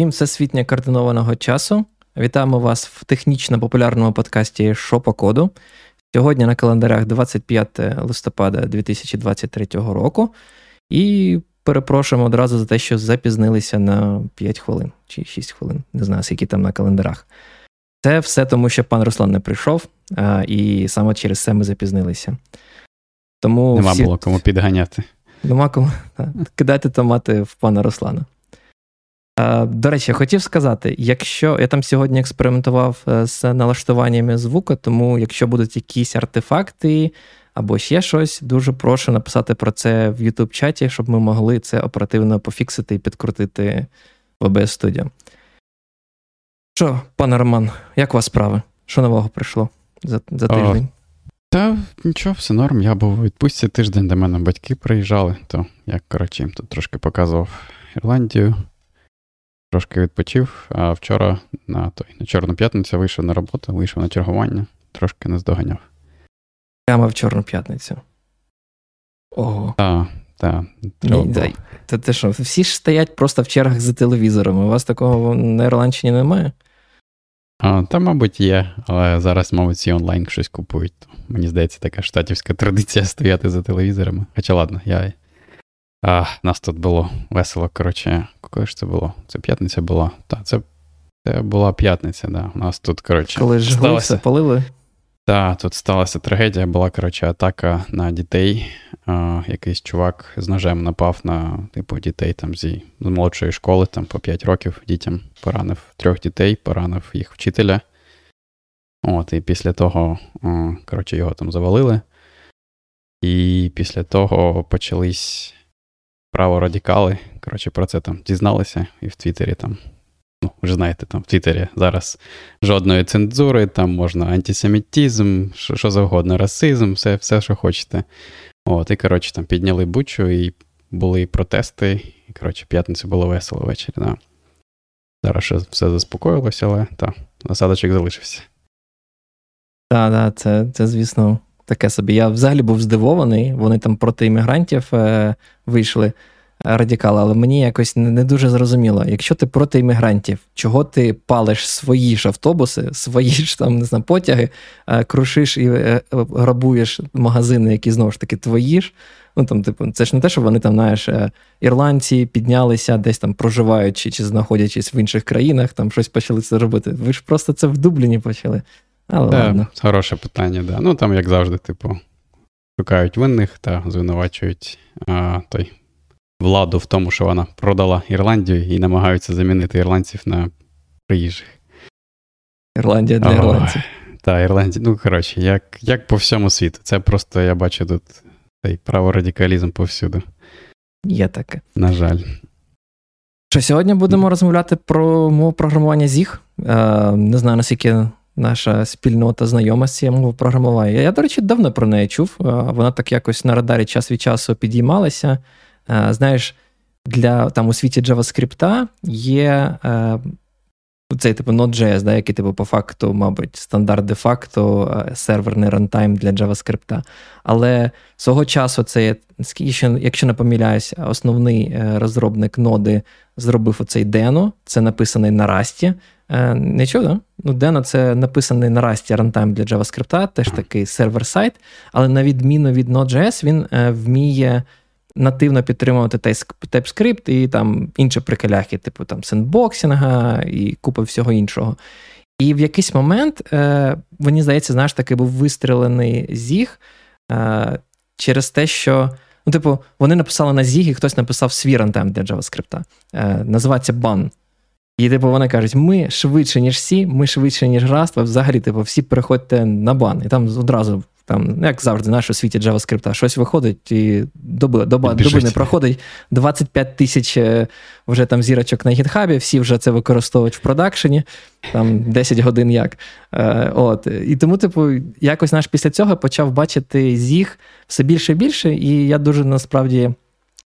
Всім всесвітньо координованого часу. Вітаємо вас в технічно популярному подкасті «Що по коду. Сьогодні на календарях 25 листопада 2023 року. І перепрошуємо одразу за те, що запізнилися на 5 хвилин чи 6 хвилин, не знаю, скільки там на календарах. Це все тому, що пан Руслан не прийшов, і саме через це ми запізнилися. Тому Нема всі... було кому підганяти. Нема кому кидати томати в пана Руслана. До речі, хотів сказати, якщо я там сьогодні експериментував е, з налаштуваннями звуку, тому якщо будуть якісь артефакти або ще щось, дуже прошу написати про це в youtube чаті щоб ми могли це оперативно пофіксити і підкрутити в OBS Studio. Що, пане Роман, як у вас справи? Що нового прийшло за за тиждень? О, та нічого, все норм. Я був у відпустці тиждень, до мене батьки приїжджали, то я, коротше, їм тут трошки показував Ірландію трошки відпочив, а вчора на той, на Чорну п'ятницю вийшов на роботу, вийшов на чергування, трошки не здоганяв. Прямо в Чорну п'ятницю. Ого. Так, так. Та те що, всі ж стоять просто в чергах за телевізорами. У вас такого на Ірландщині немає? А, Та, мабуть, є, але зараз, мабуть, всі онлайн щось купують. Мені здається, така штатівська традиція стояти за телевізорами. Хоча ладно, я а, Нас тут було весело. Коротше, коли ж це було? Це п'ятниця була. Так, це це була п'ятниця, да. У нас тут, коротше. Коли ж сталося... палили? Так, тут сталася трагедія, була, коротше, атака на дітей. А, Якийсь чувак з ножем напав на, типу, дітей там зі з молодшої школи, там по 5 років дітям поранив трьох дітей, поранив їх вчителя. От, і після того, коротше, його там завалили. І після того почались праворадикали, коротше, про це там дізналися і в Твіттері там. Ну, вже знаєте, там в Твіттері зараз жодної цензури, там можна антисемітізм, що що завгодно, расизм, все, все, що хочете. От, І, коротше, там підняли бучу, і були протести, і, коротше, п'ятницю було весело ввечері. Да. Зараз ще все заспокоїлося, але так, насадочок залишився. Так, да, це, це, звісно, таке собі. Я взагалі був здивований. Вони там проти іммігрантів е, вийшли радикали, але мені якось не, дуже зрозуміло. Якщо ти проти іммігрантів, чого ти палиш свої ж автобуси, свої ж там не знаю, потяги, е, крушиш і е, грабуєш магазини, які знову ж таки твої ж. Ну там, типу, це ж не те, що вони там, знаєш, е, ірландці піднялися, десь там проживаючи чи знаходячись в інших країнах, там щось почали це робити. Ви ж просто це в Дубліні почали. Але да, ладно. Хороше питання, да. Ну там, як завжди, типу, шукають винних та звинувачують а, той владу в тому, що вона продала Ірландію і намагаються замінити ірландців на приїжджих. Ірландія для ірландців. Так, Ірландія. Ну, коротше, як як по всьому світу. Це просто я бачу тут цей праворадикалізм повсюди. Є таке. На жаль. Що сьогодні будемо розмовляти про мову програмування ZIG. Е, Не знаю, наскільки наша спільнота знайома з цією мовою програмування. Я, до речі, давно про неї чув. Вона так якось на радарі час від часу підіймалася. Знаєш, для там у світі JavaScript є е, цей типу Node.js, да, який типу, по факту, мабуть, стандарт де-факто, е, серверний рантайм для JavaScript. Але свого часу це, якщо не помиляюсь, основний розробник ноди зробив оцей Deno, це написаний на Расті. Не чув, да? Ну, Deno це написаний на Расті рантайм для JavaScript, теж такий сервер-сайт, але на відміну від Node.js, він вміє нативно підтримувати TypeScript і там інші приколяхи, типу там сендбоксінга і купа всього іншого. І в якийсь момент, е, мені здається, знаєш, таки був вистрілений зіг е, через те, що. Ну, типу, вони написали на Zig, і хтось написав свій рантайм для JavaScript. Е, Називається ban. І, типу, вони кажуть, ми швидше, ніж всі, ми швидше, ніж Rust, взагалі, типу, всі переходьте на бан. І там одразу там, як завжди, знаєш, у світі JavaScript, щось виходить, і доби, доба, доби не проходить 25 тисяч е, вже там зірочок на гітхабі, всі вже це використовують в продакшені, там 10 годин як. Е, от. І тому, типу, якось наш після цього почав бачити зіг все більше і більше, і я дуже насправді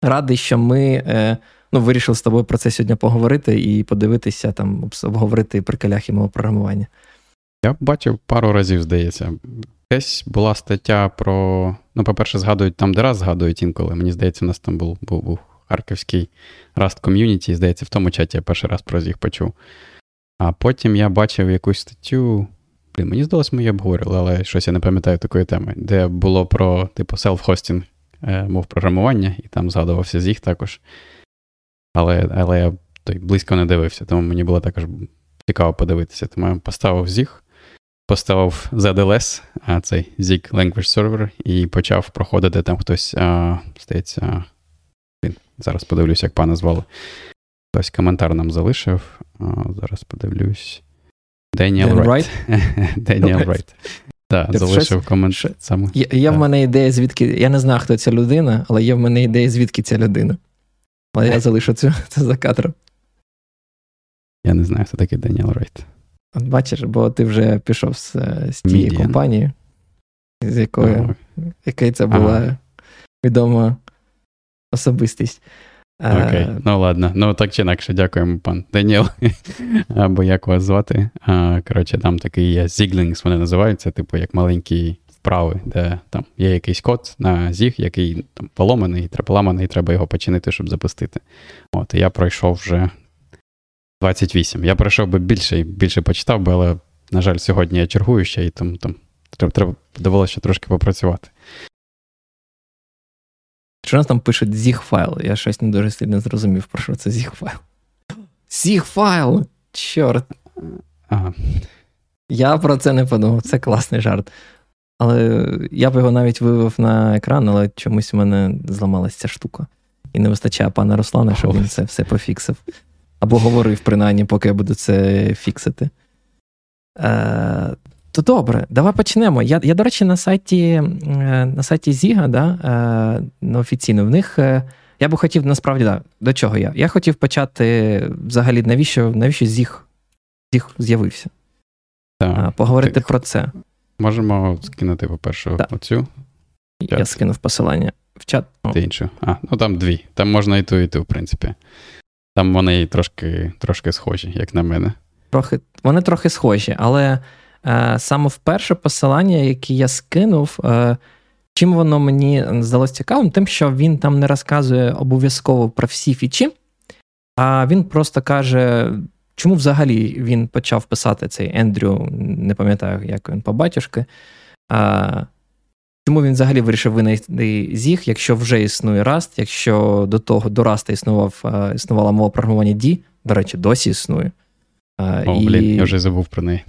радий, що ми. Е, ну, вирішили з тобою про це сьогодні поговорити і подивитися, там, обговорити приколяхи мого програмування. Я бачив пару разів, здається. Десь була стаття про. Ну, по-перше, згадують там, де раз згадують інколи. Мені здається, у нас там був був, був харківській Rust Community, здається, в тому чаті я перший раз про Зіг почув. А потім я бачив якусь статтю. Блін, мені здалося, ми її обговорювали, але щось я не пам'ятаю такої теми, де було про, типу, селф-хостінг мов програмування, і там згадувався Зіг також. Але але я той, близько не дивився, тому мені було також цікаво подивитися. Тому я поставив Зіг, поставив ZLS, цей Zig Language Server, і почав проходити там хтось, а, здається, він, зараз подивлюсь, як пана звали. Хтось коментар нам залишив. А, Зараз подивлюсь. Деніел Райт. Деніел Райт. Так, залишив коментар. Є, є в мене ідея, звідки. Я не знаю, хто ця людина, але є в мене ідея, звідки ця людина. Але я залишу це, це за кадром. Я не знаю, хто такий Деніел Райт. От бачиш, бо ти вже пішов з, з тієї компанії, з якою якої це була ага. відома особистість. Окей, okay. ну ладно. Ну так чи інакше, дякуємо, пан Даніел. Або як вас звати. Коротше, там такий є Zigglings, вони називаються, типу, як маленькі вправи, де там є якийсь код на зіг, який там поломаний, поламаний, і треба його починити, щоб запустити. От, і я пройшов вже 28. Я пройшов би більше і більше почитав би, але, на жаль, сьогодні я чергую ще, і тому там треба, треба довелося трошки попрацювати. Що нас там пишуть zig файл? Я щось не дуже сильно зрозумів, про що це zig файл. zig файл! Чорт. Ага. Я про це не подумав, це класний жарт. Але я б його навіть вивів на екран, але чомусь у мене зламалася ця штука. І не вистачає пана Руслана, щоб він це все пофіксив. Або говорив, принаймні, поки я буду це фіксити. Е, То добре, давай почнемо. Я, я до речі, на сайті е, на сайті Зіга, да, е, офіційно, в них. Е, я би хотів, насправді, да, до чого я? Я хотів почати взагалі, навіщо навіщо Зіг Зіг з'явився? Так, Поговорити ти... про це. Можемо скинути, по-перше, так. оцю. Я скинув посилання в чат. Ти іншу. А, ну там дві. Там можна і ту, і ту, в принципі. Там вони трошки трошки схожі, як на мене. Трохи, Вони трохи схожі, але е, саме перше посилання, яке я скинув, е, чим воно мені здалося цікавим, тим, що він там не розказує обов'язково про всі фічі, а він просто каже, чому взагалі він почав писати цей Ендрю, не пам'ятаю, як він по батюшки. А, Чому він взагалі вирішив винайти зіг, якщо вже існує Rust, якщо до того до Rust існував, існувала мова програмування D, до речі, досі існує. О, і... блін, я вже забув про неї.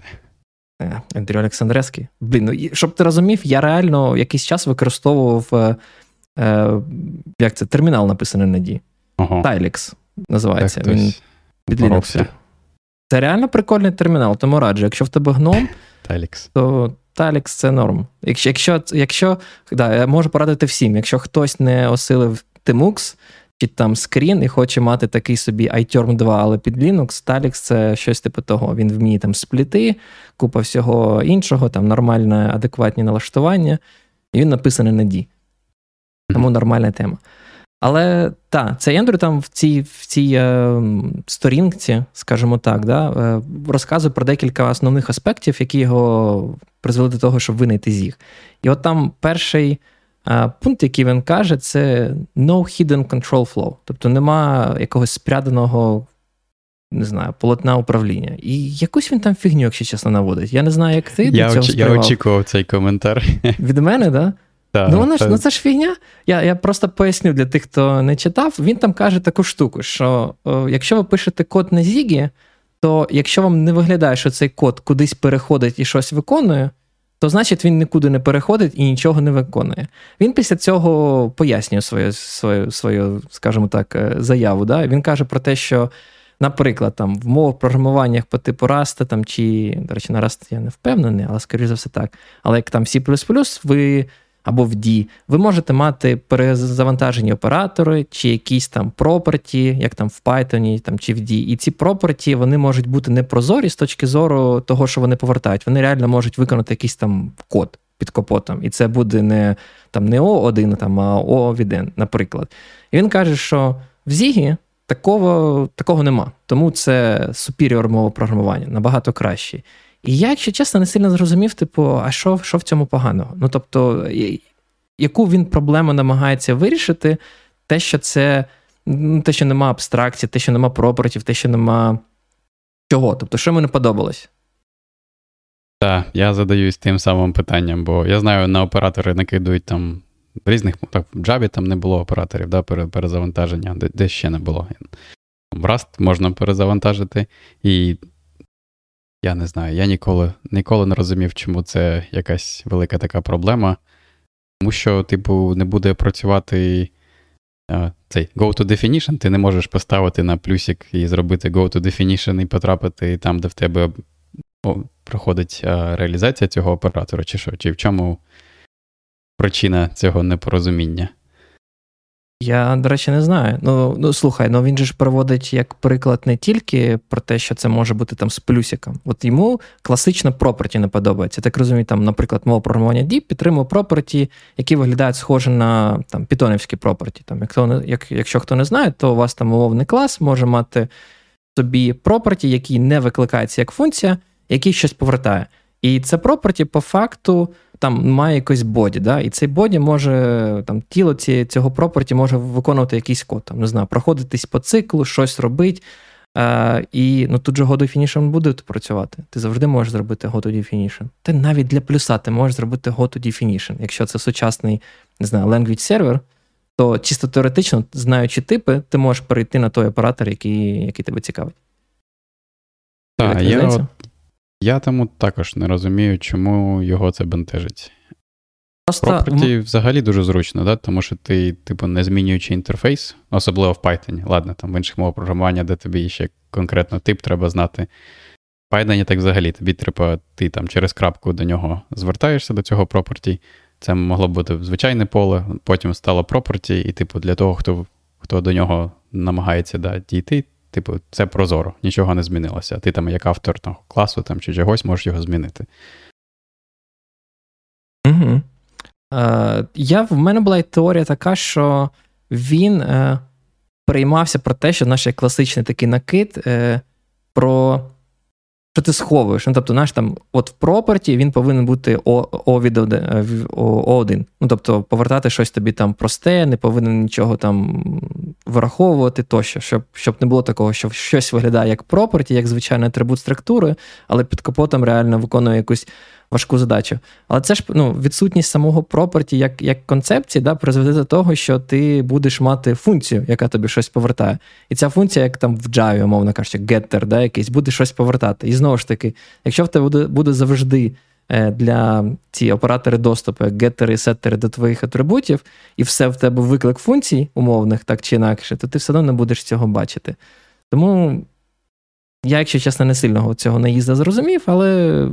Е, Андрій Олександревський. Блін, ну щоб ти розумів, я реально якийсь час використовував е, е як це, термінал написаний на D. Ага. Називається. Так, він Linux. Це реально прикольний термінал, тому раджу, якщо в тебе гном, Talix. то Talix це норм. Якщо якщо, якщо да, я можу порадити всім, якщо хтось не осилив Tmux чи там скрін і хоче мати такий собі iTerm 2, але під Linux, Talix це щось типу того. Він вміє там спліти, купа всього іншого, там нормальне, адекватні налаштування, і він написаний на D. Тому нормальна тема. Але так, цей Ендрю там в цій в цій е, сторінці, скажімо так, да, е, розказує про декілька основних аспектів, які його призвели до того, щоб винайти зіг. І от там перший е, пункт, який він каже, це no hidden control flow. Тобто нема якогось спряданого. Не знаю, полотна управління. І якусь він там фігню, якщо чесно, наводить. Я не знаю, як ти. Я, до цього я очікував цей коментар. Від мене, так? Да? Так, ну вона ж ну це ж фігня. Я я просто поясню для тих, хто не читав. Він там каже таку штуку, що о, якщо ви пишете код на Зігі, то якщо вам не виглядає, що цей код кудись переходить і щось виконує, то значить він нікуди не переходить і нічого не виконує. Він після цього пояснює свою, свою, свою скажімо так, е, заяву. Да? Він каже про те, що. Наприклад, там в мовах програмуваннях по типу Rust, там, чи, до речі, на Rust я не впевнений, але скоріш за все так. Але як там C, ви або в D, ви можете мати перезавантажені оператори чи якісь там проперті, як там в Python там, чи в D. І ці проперті вони можуть бути непрозорі з точки зору того, що вони повертають. Вони реально можуть виконати якийсь там код під капотом. І це буде не там не O1, там, а O від N, наприклад. І він каже, що в Зігі такого такого нема. Тому це superior мова програмування, набагато краще. І я, якщо чесно, не сильно зрозумів, типу, а що що в цьому поганого? Ну тобто, яку він проблему намагається вирішити, те, що це те, що нема абстракції, те, що нема пропертів, те, що нема чого. Тобто, що мені подобалось? Так, я задаюсь тим самим питанням, бо я знаю, на оператори накидують там різних так, в Java там не було операторів, да, перезавантаження, де, ще не було. Rust можна перезавантажити, і я не знаю, я ніколи ніколи не розумів, чому це якась велика така проблема. Тому що, типу, не буде працювати а, цей go to definition, ти не можеш поставити на плюсик і зробити go to definition і потрапити там, де в тебе проходить а, реалізація цього оператора, чи що? Чи в чому причина цього непорозуміння? Я, до речі, не знаю. Ну, ну слухай, ну він же ж проводить як приклад не тільки про те, що це може бути там з плюсиком. От йому класично проперті не подобається. Так розумію, там, наприклад, мова програмування Deep підтримує проперті, які виглядають схоже на там, питонівські проперті. Там, як, як, Якщо хто не знає, то у вас там умовний клас може мати собі проперті, який не викликається як функція, який щось повертає. І це проперті по факту там має якийсь боді, да? і цей боді може, там тіло ці, цього проперті може виконувати якийсь код, там, не знаю, проходитись по циклу, щось робити. Uh, і ну, тут же God Definition буде працювати. Ти завжди можеш зробити God Definition. Ти навіть для плюса ти можеш зробити God Definition. Якщо це сучасний не знаю, language сервер, то чисто теоретично, знаючи типи, ти можеш перейти на той оператор, який який тебе цікавить. Так, я от я тому також не розумію, чому його це бентежить. Просто... Property взагалі дуже зручно, да? тому що ти, типу, не змінюючи інтерфейс, особливо в Python. Ладно, там в інших мовах програмування, де тобі ще конкретно тип треба знати. В Python так взагалі тобі треба, ти там через крапку до нього звертаєшся до цього property. Це могло бути звичайне поле, потім стало property, і, типу, для того, хто хто до нього намагається да, дійти, Типу, це прозоро, нічого не змінилося. Ти там, як автор того класу там, чи чогось, можеш його змінити. Угу. Е, я, В мене була теорія така, що він е, переймався про те, що наш класичний такий накид е, про що ти сховуєш. Ну, Тобто, наш там, от в проперті він повинен бути О від О1. Ну, тобто, повертати щось тобі там просте, не повинен нічого там враховувати тощо, щоб щоб не було такого, що щось виглядає як проперті, як звичайний атрибут структури, але під капотом реально виконує якусь важку задачу. Але це ж ну, відсутність самого проперті як як концепції да, призведе до того, що ти будеш мати функцію, яка тобі щось повертає. І ця функція, як там в Java, умовно кажучи, getter, да, якийсь, буде щось повертати. І знову ж таки, якщо в тебе буде, буде завжди. Е, для ці оператори доступу, як геттери і сеттери до твоїх атрибутів, і все в тебе виклик функцій умовних, так чи інакше, то ти все одно не будеш цього бачити. Тому я, якщо чесно, не сильно цього наїзда зрозумів, але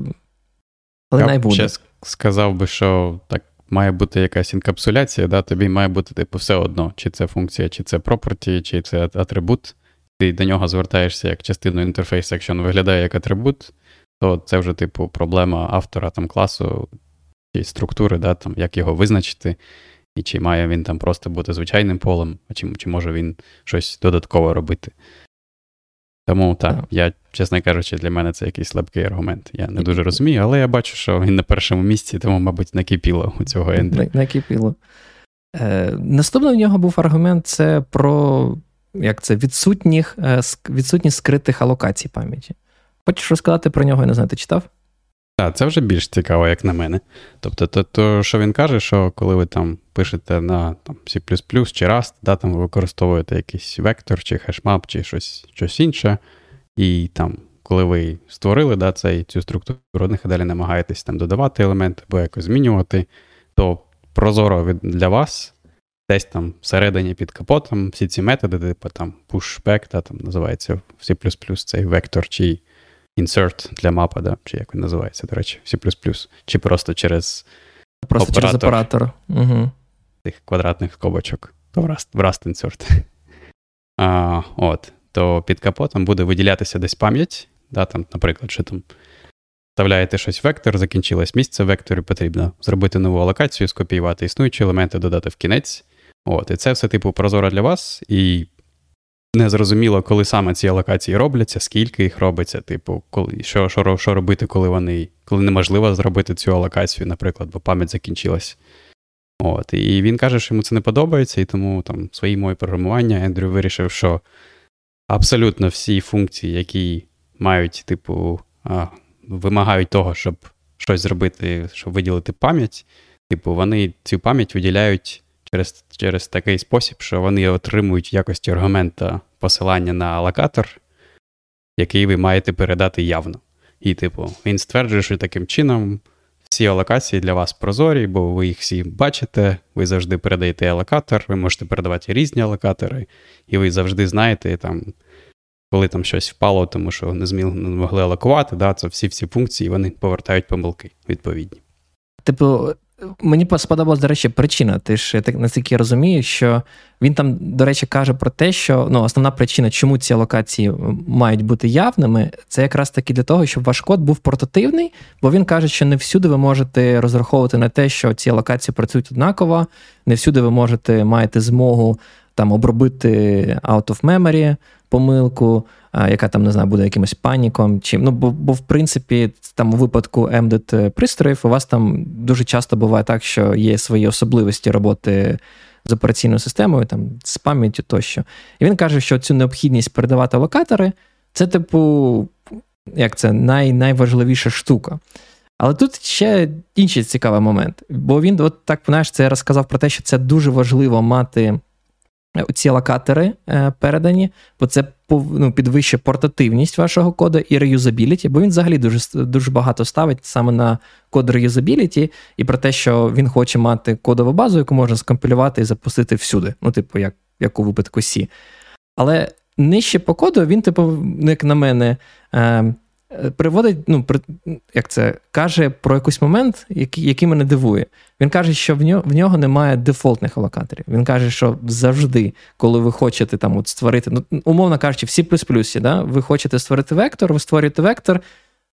але Я не буде. ще сказав би, що так має бути якась інкапсуляція, да? тобі має бути типу, все одно, чи це функція, чи це property, чи це атрибут. Ти до нього звертаєшся як частину інтерфейсу, якщо він виглядає як атрибут, то це вже, типу, проблема автора там класу чи структури, да, там, як його визначити, і чи має він там просто бути звичайним полем, а чи, чи може він щось додатково робити. Тому так, я, чесно кажучи, для мене це якийсь слабкий аргумент. Я не дуже розумію, але я бачу, що він на першому місці, тому, мабуть, накипіло у цього Ендрю. Накипіло. Е, Наступний у нього був аргумент це про як це, відсутніх, е, відсутність скритих алокацій пам'яті. Хочеш розказати про нього, я не знаю, ти читав? Так, це вже більш цікаво, як на мене. Тобто, то, то, що він каже, що коли ви там пишете на там, C чи Rust, да, там ви використовуєте якийсь вектор, чи хешмап, чи щось щось інше, і там, коли ви створили да, цей, цю структуру, одних далі намагаєтесь там додавати елементи або якось змінювати, то прозоро для вас. Десь там всередині під капотом всі ці методи, типу там pushback, да, там називається в C цей вектор, чи insert для мапа, да? чи як він називається, до речі, C++, чи просто через Просто оператор, через оператор. Угу. Тих квадратних скобочок. То в Rust, в Rust insert. А, от, То під капотом буде виділятися десь пам'ять. да, там, Наприклад, що там вставляєте щось в вектор, закінчилось місце в векторі, потрібно зробити нову алокацію, скопіювати існуючі елементи, додати в кінець. От, І це все, типу, прозоро для вас. І не зрозуміло, коли саме ці алокації робляться, скільки їх робиться, типу, коли, що що, що робити, коли вони, коли неможливо зробити цю алокацію, наприклад, бо пам'ять закінчилась. От, І він каже, що йому це не подобається, і тому там в своїй мові програмування Ендрю вирішив, що абсолютно всі функції, які мають, типу, а, вимагають того, щоб щось зробити, щоб виділити пам'ять, типу, вони цю пам'ять виділяють через через такий спосіб, що вони отримують в якості аргумента посилання на алокатор, який ви маєте передати явно. І, типу, він стверджує, що таким чином всі алокації для вас прозорі, бо ви їх всі бачите, ви завжди передаєте алокатор, ви можете передавати різні алокатори, і ви завжди знаєте, там, коли там щось впало, тому що не могли алокувати, да, це всі всі функції вони повертають помилки відповідні. Типу, Мені сподобалась, до речі, причина. Ти ж так наскільки я розумію, що він там, до речі, каже про те, що ну, основна причина, чому ці локації мають бути явними, це якраз таки для того, щоб ваш код був портативний, бо він каже, що не всюди ви можете розраховувати на те, що ці локації працюють однаково, не всюди ви можете маєте змогу там обробити out of memory помилку яка там не знаю, буде якимось паніком. Чи, ну, Бо, бо в принципі, там у випадку embedded пристроїв у вас там дуже часто буває так, що є свої особливості роботи з операційною системою, там, з пам'яттю тощо. І він каже, що цю необхідність передавати локатори це, типу, як це най, найважливіша штука. Але тут ще інший цікавий момент, бо він, от так знаєш, це розказав про те, що це дуже важливо мати ці локатори е, передані, бо це ну, підвищує портативність вашого коду і реюзабіліті, бо він взагалі дуже дуже багато ставить саме на код реюзабіліті і про те, що він хоче мати кодову базу, яку можна скомпілювати і запустити всюди. Ну, типу, як як у випадку C. Але нижче по коду він, типу, як на мене, е, приводить, ну, як це, каже про якийсь момент, який який мене дивує. Він каже, що в нього в нього немає дефолтних алокаторів. Він каже, що завжди, коли ви хочете там от створити, ну, умовно кажучи, всі плюс плюсі, да, ви хочете створити вектор, ви створюєте вектор,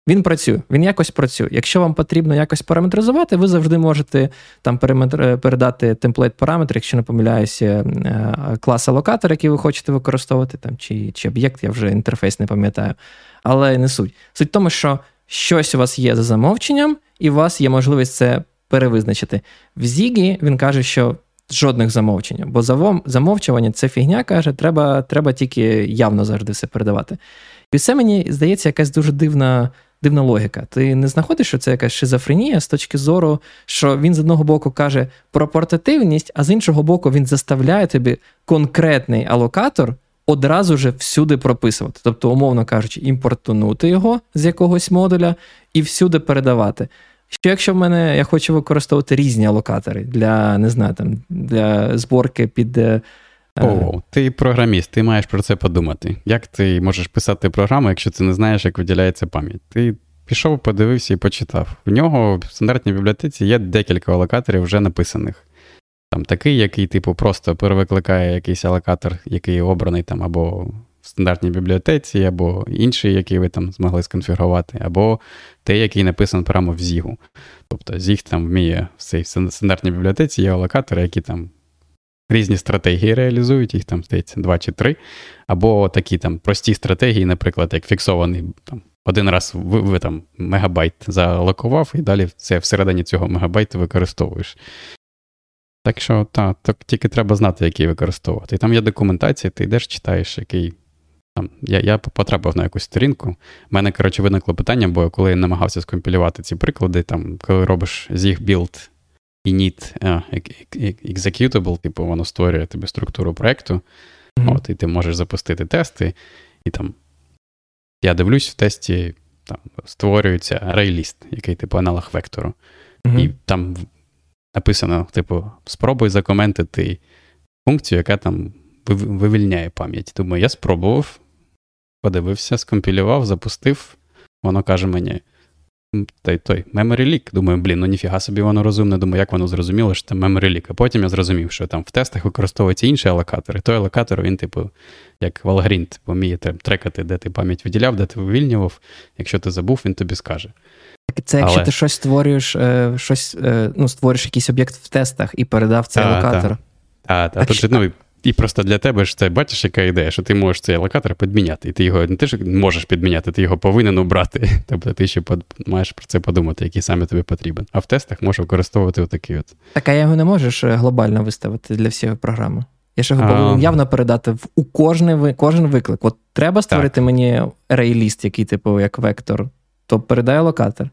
він працює, він якось працює. Якщо вам потрібно якось параметризувати, ви завжди можете там передати темплейт параметр, якщо не помиляюся, е, клас алокатор, який ви хочете використовувати, там, чи чи об'єкт, я вже інтерфейс не пам'ятаю. Але не суть. Суть в тому, що щось у вас є за замовченням, і у вас є можливість це перевизначити. В Зігі він каже, що жодних замовчень, бо замовчування це фігня каже, треба треба тільки явно завжди все передавати. І це мені здається, якась дуже дивна. Дивна логіка. Ти не знаходиш, що це якась шизофренія з точки зору, що він з одного боку каже про портативність, а з іншого боку, він заставляє тобі конкретний алокатор одразу же всюди прописувати. Тобто, умовно кажучи, імпортунути його з якогось модуля і всюди передавати. Що якщо в мене я хочу використовувати різні алокатори для не знаю, там, для зборки під. Е, О, ти програміст, ти маєш про це подумати. Як ти можеш писати програму, якщо ти не знаєш, як виділяється пам'ять? Ти пішов, подивився і почитав. В нього в стандартній бібліотеці є декілька алокаторів вже написаних. Там такий, який, типу, просто перевикликає якийсь алокатор, який обраний там або в стандартній бібліотеці, або інший, який ви там змогли сконфігурувати, або той, який написаний прямо в Зігу. Тобто Зіг там вміє в цій стандартній бібліотеці є алокатори, які там різні стратегії реалізують, їх там здається два чи три, або такі там прості стратегії, наприклад, як фіксований там. Один раз ви, ви там мегабайт залокував, і далі це всередині цього мегабайту використовуєш. Так що, так, так тільки треба знати, який використовувати. І там є документація, ти йдеш, читаєш, який. Там, Я я потрапив на якусь сторінку. У мене, коротше, виникло питання, бо коли я намагався скомпілювати ці приклади, там, коли робиш zig build init uh, executable, типу воно створює тобі структуру проєкту, mm-hmm. от, і ти можеш запустити тести, і там я дивлюсь, в тесті там створюється ArrayList, який типу аналог вектору. Mm-hmm. І там написано: типу, спробуй закоментити функцію, яка там вивільняє пам'ять. Думаю, я спробував, подивився, скомпілював, запустив. Воно каже мені. Той той memory leak. Думаю, блін, ну ніфіга собі воно розумне. Думаю, як воно зрозуміло, що це memory leak. А потім я зрозумів, що там в тестах використовуються інші алокатори. Той алокатор, він, типу, як Valgrind, типу, вміє трекати, де ти пам'ять виділяв, де ти вивільнював. Якщо ти забув, він тобі скаже. Так Це якщо Але... ти щось створюєш, е, щось, е, ну, створюєш якийсь об'єкт в тестах і передав цей а, локатор. Так, та, та. тут, що... ну, і просто для тебе ж це бачиш, яка ідея, що ти можеш цей локатор підміняти. І ти його не ти ж можеш підміняти, ти його повинен обрати. Тобто ти ще маєш про це подумати, який саме тобі потрібен. А в тестах можеш використовувати отакий от. Так, а його не можеш глобально виставити для всієї програми. Я ж його повинен явно передати в у кожний, кожен виклик. От треба створити так. мені рейліст, який, типу, як вектор, то передає локатор.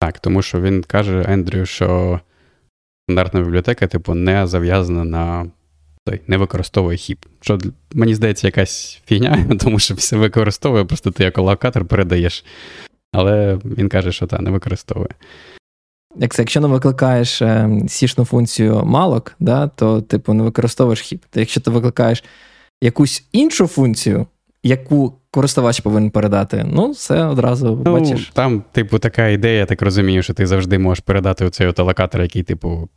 Так, тому що він каже Ендрю, що стандартна бібліотека, типу, не зав'язана на той, не використовує хіп. Що мені здається, якась фігня, тому що все використовує, просто ти як локатор передаєш. Але він каже, що та, не використовує. Як це, Якщо не викликаєш е, сішну функцію малок, да, то типу не використовуєш хіп. Та якщо ти викликаєш якусь іншу функцію, яку користувач повинен передати, ну, все одразу ну, бачиш. Там, типу, така ідея, я так розумію, що ти завжди можеш передати оцей от алокатор, який, типу,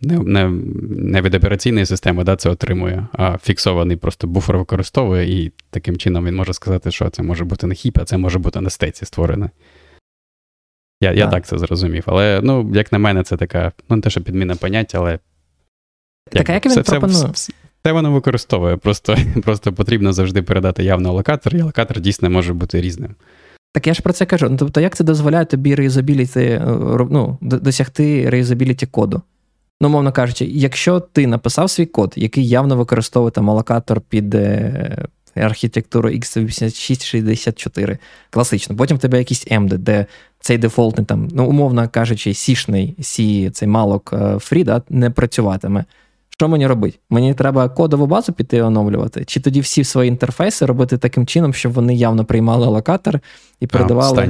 не не, не від операційної системи да, це отримує, а фіксований просто буфер використовує, і таким чином він може сказати, що це може бути не хіп, а це може бути на стеці створене. Я я так це зрозумів. Але, ну, як на мене, це така, ну, не те, що підміна поняття, але. Так, як, як він все, пропонує? Все, все воно використовує. Просто просто потрібно завжди передати явно локатор, і локатор дійсно може бути різним. Так я ж про це кажу. Ну, Тобто, як це дозволяє тобі е, ну, досягти реюзабіліті коду? Ну, мовно кажучи, якщо ти написав свій код, який явно використовує там алокатор під е, архітектуру x8664, класично, потім в тебе якийсь MD, де цей дефолтний, там, ну, умовно кажучи, сішний C, цей малок free, да, не працюватиме. Що мені робити? Мені треба кодову базу піти оновлювати, чи тоді всі свої інтерфейси робити таким чином, щоб вони явно приймали локатор і передавали. А,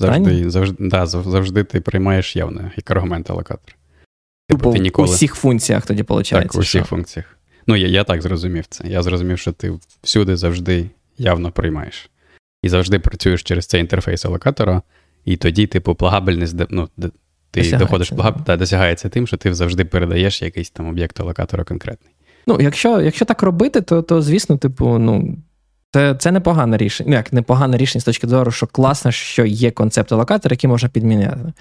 Завжди завжди, да, завжди ти приймаєш явно як аргумент алокатор. Типу, ти ніколи... У всіх функціях тоді виходить. Так, у всіх функціях. Ну, я я так зрозумів це. Я зрозумів, що ти всюди завжди явно приймаєш. І завжди працюєш через цей інтерфейс алокатора, і тоді, типу, плагабельність, ну, ти доходиш да. та досягається тим, що ти завжди передаєш якийсь там об'єкт алокатора конкретний. Ну, якщо якщо так робити, то, то звісно, типу, ну. Це це непогане рішення. Ну, як непогане рішення з точки зору, що класно, що є концепт алокатора, який можна підміняти.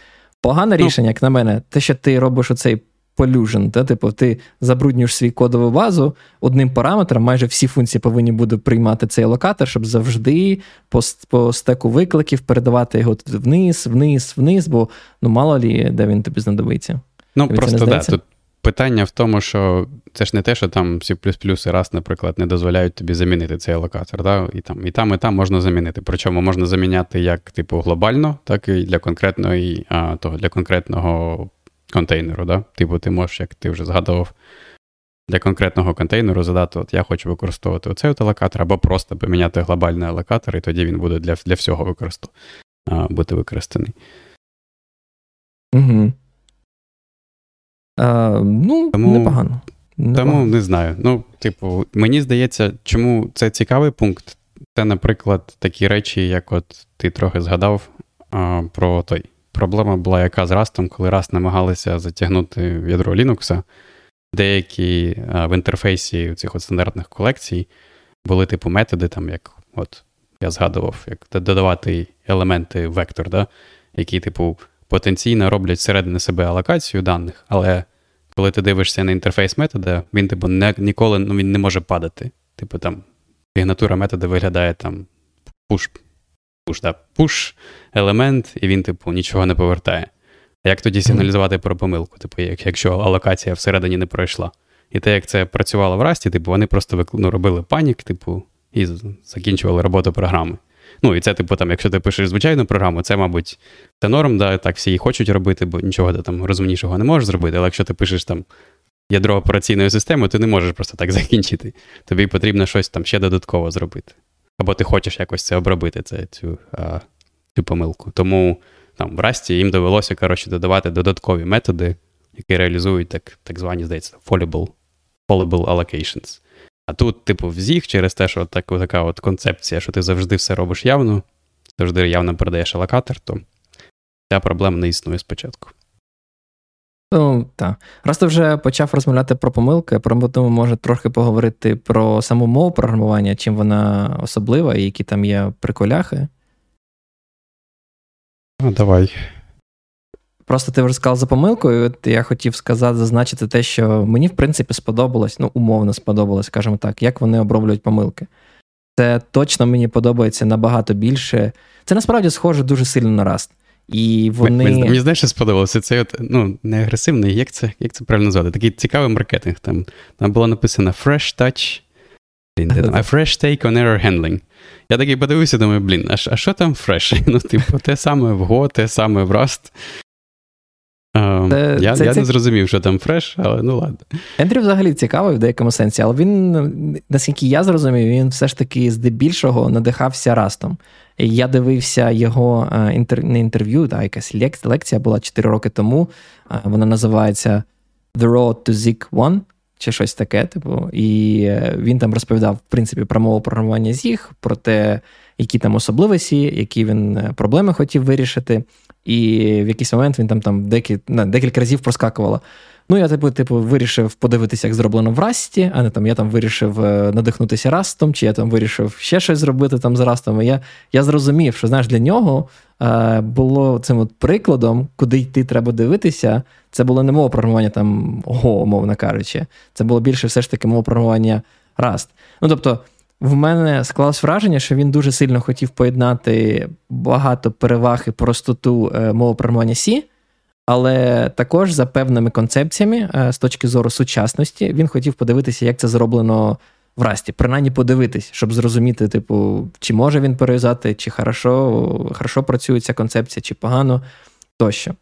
Погане ну, рішення, як на мене, те, що ти робиш оцей полюжен, та, типу, ти забруднюєш свій кодову базу одним параметром, майже всі функції повинні будуть приймати цей локатор, щоб завжди по по стеку викликів передавати його вниз, вниз, вниз, бо ну мало лі, де він тобі знадобиться. Ну, Тобі просто да, тут питання в тому, що це ж не те, що там C++ і раз, наприклад, не дозволяють тобі замінити цей локатор. Да? І там і там, і там можна замінити. Причому можна заміняти як типу глобально, так і для конкретної, а, того, для конкретного контейнеру. Да? Типу, ти можеш, як ти вже згадував, для конкретного контейнеру задати: от я хочу використовувати оцей локатор, або просто поміняти глобальний локатор, і тоді він буде для для всього використов... бути використаний. Угу. А, Ну, тому, непогано. непогано. Тому не знаю. Ну, типу, мені здається, чому це цікавий пункт. Це, наприклад, такі речі, як от ти трохи згадав а, про той проблема була яка з Rust, коли Rust намагалися затягнути в ядро Linux, деякі в інтерфейсі цих от стандартних колекцій були типу методи, там, як от я згадував, як додавати елементи вектор, да, які, типу, потенційно роблять всередині себе алокацію даних, але коли ти дивишся на інтерфейс метода, він, типу, не, ніколи ну, він не може падати. Типу, там сигнатура метода виглядає там push push, да, push елемент, і він, типу, нічого не повертає. А як тоді сигналізувати про помилку, типу, як, якщо алокація всередині не пройшла? І те, як це працювало в Расті, типу, вони просто ну, робили панік, типу, і закінчували роботу програми. Ну, і це, типу, там, якщо ти пишеш звичайну програму, це, мабуть, це норм, да, так всі її хочуть робити, бо нічого ти там розумнішого не можеш зробити. Але якщо ти пишеш там ядро операційної системи, ти не можеш просто так закінчити. Тобі потрібно щось там ще додатково зробити. Або ти хочеш якось це обробити, це, цю а, цю помилку. Тому там в Расті їм довелося коротше, додавати додаткові методи, які реалізують так так звані, здається, fallable, fallable allocations. А тут, типу, в ZIG через те, що так, така от концепція, що ти завжди все робиш явно, завжди явно передаєш алокатор, то ця проблема не існує спочатку. Ну, так. Раз ти вже почав розмовляти про помилки, тому може трохи поговорити про саму мову програмування, чим вона особлива і які там є приколяхи. Ну, давай. Просто ти вже сказав за помилкою. Я хотів сказати, зазначити те, що мені, в принципі, сподобалось, ну, умовно сподобалось, скажімо так, як вони оброблюють помилки. Це точно мені подобається набагато більше. Це насправді схоже дуже сильно на Rust. І вони... Мені, мені знаєш, що сподобалося. Це от, ну, не агресивний, як це як це правильно назвати? Такий цікавий маркетинг. Там там було написано Fresh Touch, a Fresh Take on Error Handling. Я такий подивився, думаю, блін, а що там Fresh? Ну, типу, те саме в Go, те саме в Rust. Uh, це, я це, я це... не зрозумів, що там фреш, але ну ладно. Ендрю взагалі цікавий в деякому сенсі, але він, наскільки я зрозумів, він все ж таки здебільшого надихався растом. Я дивився його інтер... не інтерв'ю, а якась лекція була 4 роки тому. Вона називається The Road to Zik One, чи щось таке. Типу, і е, він там розповідав, в принципі, про мову програмування Zig, про те, які там особливості, які він е, проблеми хотів вирішити. І в якийсь момент він там там декілька, декілька разів проскакувало. Ну, я типу, типу, вирішив подивитися, як зроблено в Расті, а не там я там вирішив е, надихнутися Растом, чи я там вирішив ще щось зробити там з Растом. І я я зрозумів, що знаєш, для нього е, було цим от прикладом, куди йти треба дивитися. Це було не мова програмування там Go, умовно кажучи. Це було більше все ж таки мова програмування Rust. Ну тобто. В мене склалось враження, що він дуже сильно хотів поєднати багато переваг і простоту е, мови програмування C, але також за певними концепціями е, з точки зору сучасності він хотів подивитися, як це зроблено в Расті. Принаймні подивитись, щоб зрозуміти, типу, чи може він перев'язати, чи хорошо, хорошо працює ця концепція, чи погано тощо.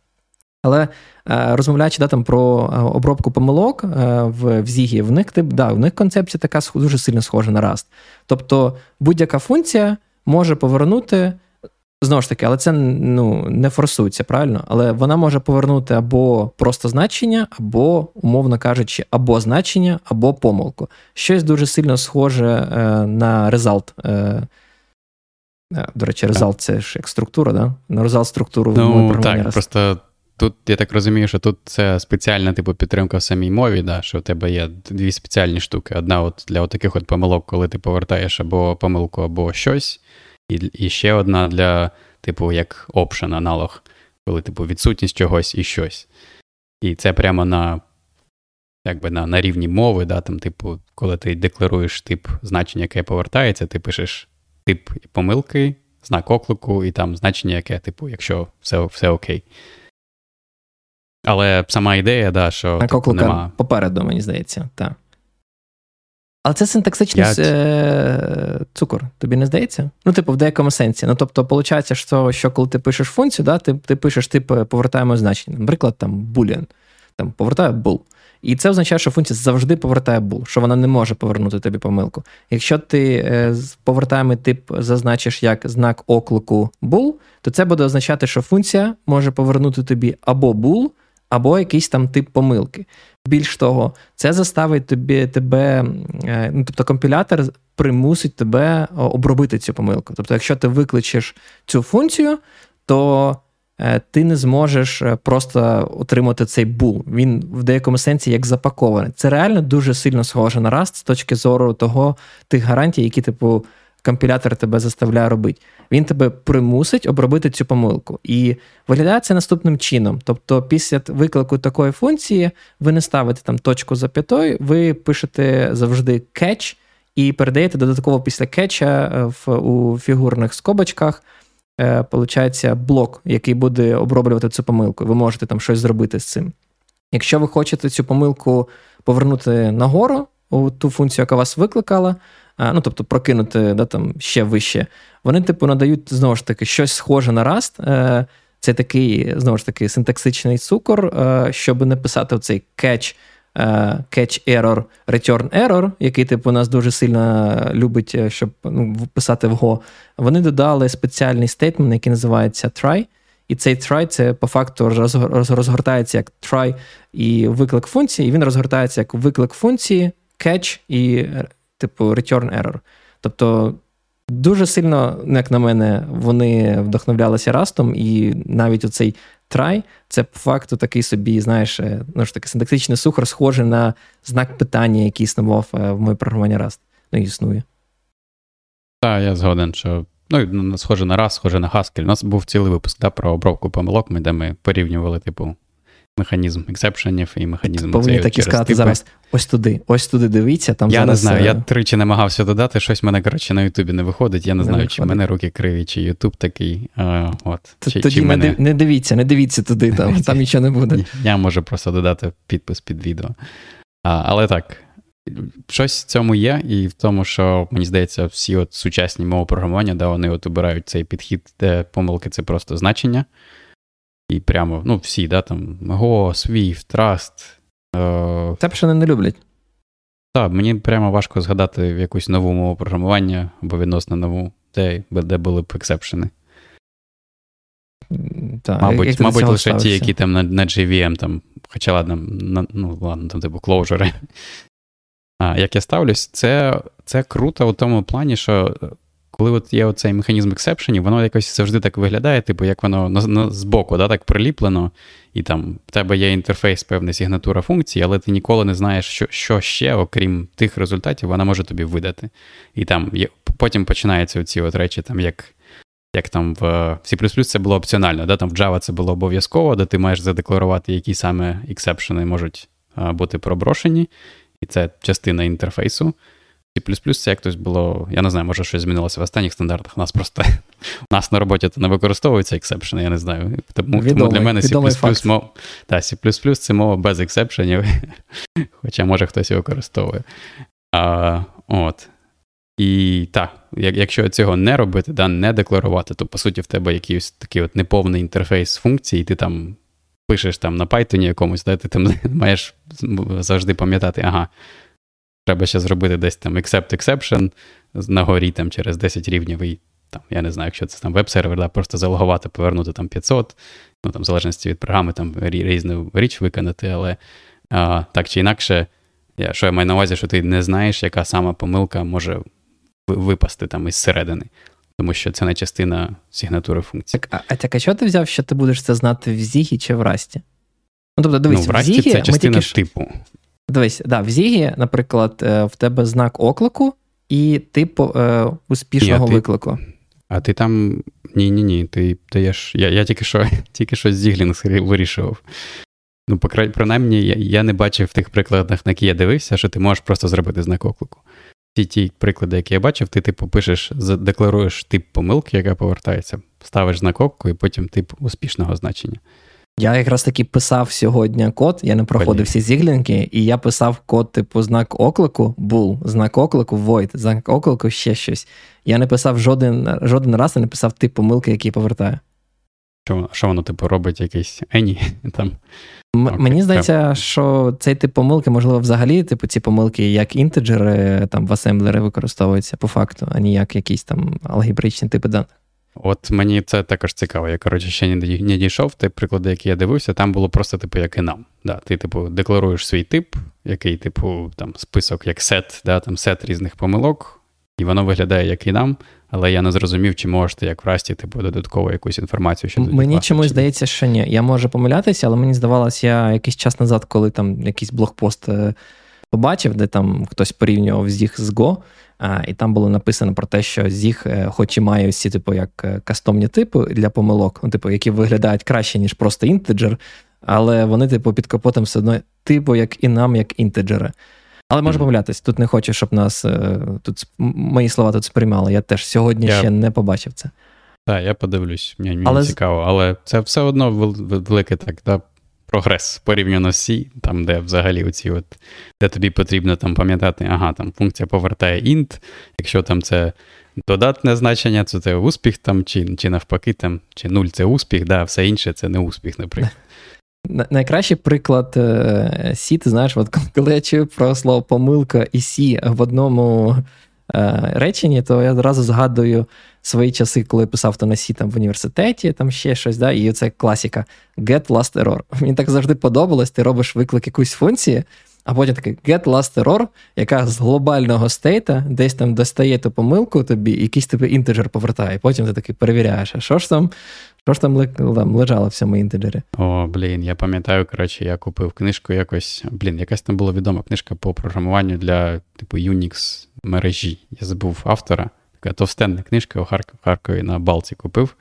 Але е, розмовляючи да, там, про е, обробку помилок в в Зігі, в них тип, да, в них концепція така дуже сильно схожа на Rust. Тобто будь-яка функція може повернути Знову ж таки, але це ну, не форсується, правильно? Але вона може повернути або просто значення, або, умовно кажучи, або значення, або помилку. Щось дуже сильно схоже е, на result. Е, е До речі, result це ж як структура, да? На result структуру Ну, так, раз. просто тут я так розумію, що тут це спеціальна типу підтримка в самій мові, да, що в тебе є дві спеціальні штуки. Одна от для таких от помилок, коли ти повертаєш або помилку, або щось. І і ще одна для, типу, як option аналог, коли, типу, відсутність чогось і щось. І це прямо на якби на на рівні мови, да, там, типу, коли ти декларуєш тип значення, яке повертається, ти пишеш тип помилки, знак оклику, і там значення, яке, типу, якщо все все окей. Але сама ідея, да, що. Типу, нема... попереду, мені здається, так. Але це синтаксичний Я... Е, цукор, тобі не здається? Ну, типу, в деякому сенсі. Ну, тобто, виходить, що що коли ти пишеш функцію, да, ти ти пишеш типу, повертаємо значення. Наприклад, там boolean, там повертає bool. І це означає, що функція завжди повертає bool, що вона не може повернути тобі помилку. Якщо ти е, повертаємо тип зазначиш як знак оклику bool, то це буде означати, що функція може повернути тобі або bool, або якийсь там тип помилки. Більш того, це заставить тобі тебе, е, ну тобто компілятор примусить тебе обробити цю помилку. Тобто, якщо ти викличеш цю функцію, то е, ти не зможеш е, просто отримати цей бул. Він в деякому сенсі як запакований. Це реально дуже сильно схоже на Rust з точки зору того тих гарантій, які типу компілятор тебе заставляє робити. Він тебе примусить обробити цю помилку. І виглядає це наступним чином. Тобто, після виклику такої функції ви не ставите там точку зап'ятою, ви пишете завжди catch і передаєте додатково після кетча в, у фігурних скобочках. Е, получається блок, який буде оброблювати цю помилку. Ви можете там щось зробити з цим. Якщо ви хочете цю помилку повернути нагору, у ту функцію, яка вас викликала, ну тобто прокинути да, там, ще вище, вони, типу, надають знову ж таки щось схоже на Rust. Е, це такий, знову ж таки, синтаксичний цукор, е, щоб не писати цей catch, е, catch error, return error, який типу нас дуже сильно любить, щоб ну, писати в Go. Вони додали спеціальний стейтмент, який називається try. І цей try це по факту розгортається як try і виклик функції, і він розгортається як виклик функції, catch і типу return error. Тобто. Дуже сильно, як на мене, вони вдохновлялися растом, і навіть оцей трай це по факту такий собі, знаєш, е, ну ж таки, синтактичний сухар, схожий на знак питання, який існував е, в моїй програмуванні Rust. Ну, існує. Так, я згоден, що ну, схоже на раз, схоже на Haskell. У нас був цілий випуск да, про обробку помилок, де ми порівнювали, типу, механізм ексепшенів і механізм. Повинні так і сказати типи. зараз: ось туди, ось туди дивіться. Там Я зараз... не знаю, я е, тричі намагався додати, щось мене, коротше, на Ютубі не виходить. Я не, не знаю, виходить. чи мене руки криві, чи Ютуб такий. А, от. Чи, Тоді чи не, мене... не дивіться, не дивіться туди, там там нічого не буде. Я можу просто додати підпис під відео. А, Але так. Щось в цьому є, і в тому, що мені здається, всі от сучасні мови програмування, де вони от обирають цей підхід, де помилки це просто значення. І прямо, ну, всі, да, там, Go, Swift, Rust. Е... Це ще не люблять. Так, мені прямо важко згадати в якусь нову мову програмування або відносно нову, де де були б ексепшени. Так, Мабуть, як мабуть лише ставився? ті, які там на на JVM, там, хоча ладно, на, ну, ладно, там типу Clojure. А, Як я ставлюсь, це це круто у тому плані, що коли от є оцей механізм ексепшенів, воно якось завжди так виглядає, типу, як воно на, на, збоку да, так приліплено, і там в тебе є інтерфейс, певна сигнатура функції, але ти ніколи не знаєш, що що ще, окрім тих результатів, вона може тобі видати. І там є, потім починаються от речі, там як. Як там в C++ це було опціонально, да? там в Java це було обов'язково, де ти маєш задекларувати, які саме ексепшени можуть бути проброшені, і це частина інтерфейсу. C++ це як хтось було, я не знаю, може щось змінилося в останніх стандартах. У нас просто у нас на роботі не використовується ексепшени, я не знаю. Тому, відомий, тому для мене C++ мова, та, C++ це мова без ексепшенів, хоча може хтось і використовує. А, от. І так, якщо цього не робити, да, не декларувати, то по суті в тебе якийсь такий от неповний інтерфейс функцій, і ти там пишеш там на Python якомусь, да, ти там маєш завжди пам'ятати, ага, треба ще зробити десь там accept exception на горі там через 10 рівнів і там, я не знаю, якщо це там веб-сервер, да, просто залогувати, повернути там 500, ну там в залежності від програми, там різну річ виконати, але а, так чи інакше, я, що я маю на увазі, що ти не знаєш, яка сама помилка може випасти там із середини. Тому що це не частина сигнатури функції. Так, а так, а що ти взяв, що ти будеш це знати в Зігі чи в Расті? Ну, тобто, дивись, ну, в Расті в Зігі це частина тільки... типу. Дивись, да, в Зігі, наприклад, е, в тебе знак оклику і тип е, успішного Ні, виклику. А ти там. Ні-ні ні, ти даєш. Я я тільки що тільки що Зіглінг вирішував. Ну, принаймні, я, я не бачив в тих прикладах, на які я дивився, що ти можеш просто зробити знак оклику. Ті ті приклади, які я бачив, ти типу пишеш, декларуєш тип помилки, яка повертається, ставиш знак оклику і потім тип успішного значення. Я якраз таки писав сьогодні код, я не проходив всі зіглінки, і я писав код, типу, знак оклику, був, знак оклику, void, знак оклику, ще щось. Я не писав жоден жоден раз, не писав тип помилки, який повертає. Що що воно, типу, робить якийсь ені там? М- okay, мені здається, що цей тип помилки, можливо, взагалі, типу, ці помилки, як інтеджери там в асемблери використовуються по факту, а не як якісь там алгебричні типи даних. От мені це також цікаво. Я, коротше, ще не дійшов. Ті приклади, які я дивився, там було просто, типу, як і нам. Да, Ти, типу, декларуєш свій тип, який, типу, там список, як сет, да, там сет різних помилок, і воно виглядає, як і нам. Але я не зрозумів, чи можете, як в Расті, типу, додатково якусь інформацію щодо. Мені чомусь чи... здається, що ні. Я можу помилятися, але мені здавалося, я якийсь час назад, коли там якийсь блогпост е, побачив, де там хтось порівнював з їх з Go, і там було написано про те, що Зіг, е, хоч і має всі, типу, як е, кастомні типи для помилок, ну, типу, які виглядають краще, ніж просто інтеджер, але вони, типу, під капотом все одно, типу, як і нам, як інтеджери. Але можу помилятись, тут не хочу, щоб нас е, тут мої слова тут сприймали. Я теж сьогодні я... ще не побачив це. Так, я подивлюсь, мені але... цікаво, але це все одно велике так, да, прогрес порівняно з C, там, де взагалі оці от, де тобі потрібно там пам'ятати, ага, там функція повертає int, якщо там це додатне значення, то це успіх там, чи чи навпаки, там, чи нуль це успіх, да, все інше це не успіх, наприклад. Найкращий приклад Сі, ти знаєш, от коли я чую про слово помилка і Сі в одному е, реченні, то я одразу згадую свої часи, коли писав то на Сі там в університеті, там ще щось, да, і це класіка get last error. Мені так завжди подобалось, ти робиш виклик якоїсь функції, а потім такий get last error, яка з глобального стейта десь там достає ту помилку тобі, якийсь тобі integer повертає. Потім ти такий перевіряєш, а що ж там що ж там там лежало в цьому інтеджері? О, блін, я пам'ятаю, коротше, я купив книжку якось. Блін, якась там була відома книжка по програмуванню для типу Unix мережі. Я забув автора така товстенна книжка у Харкові на Балці купив.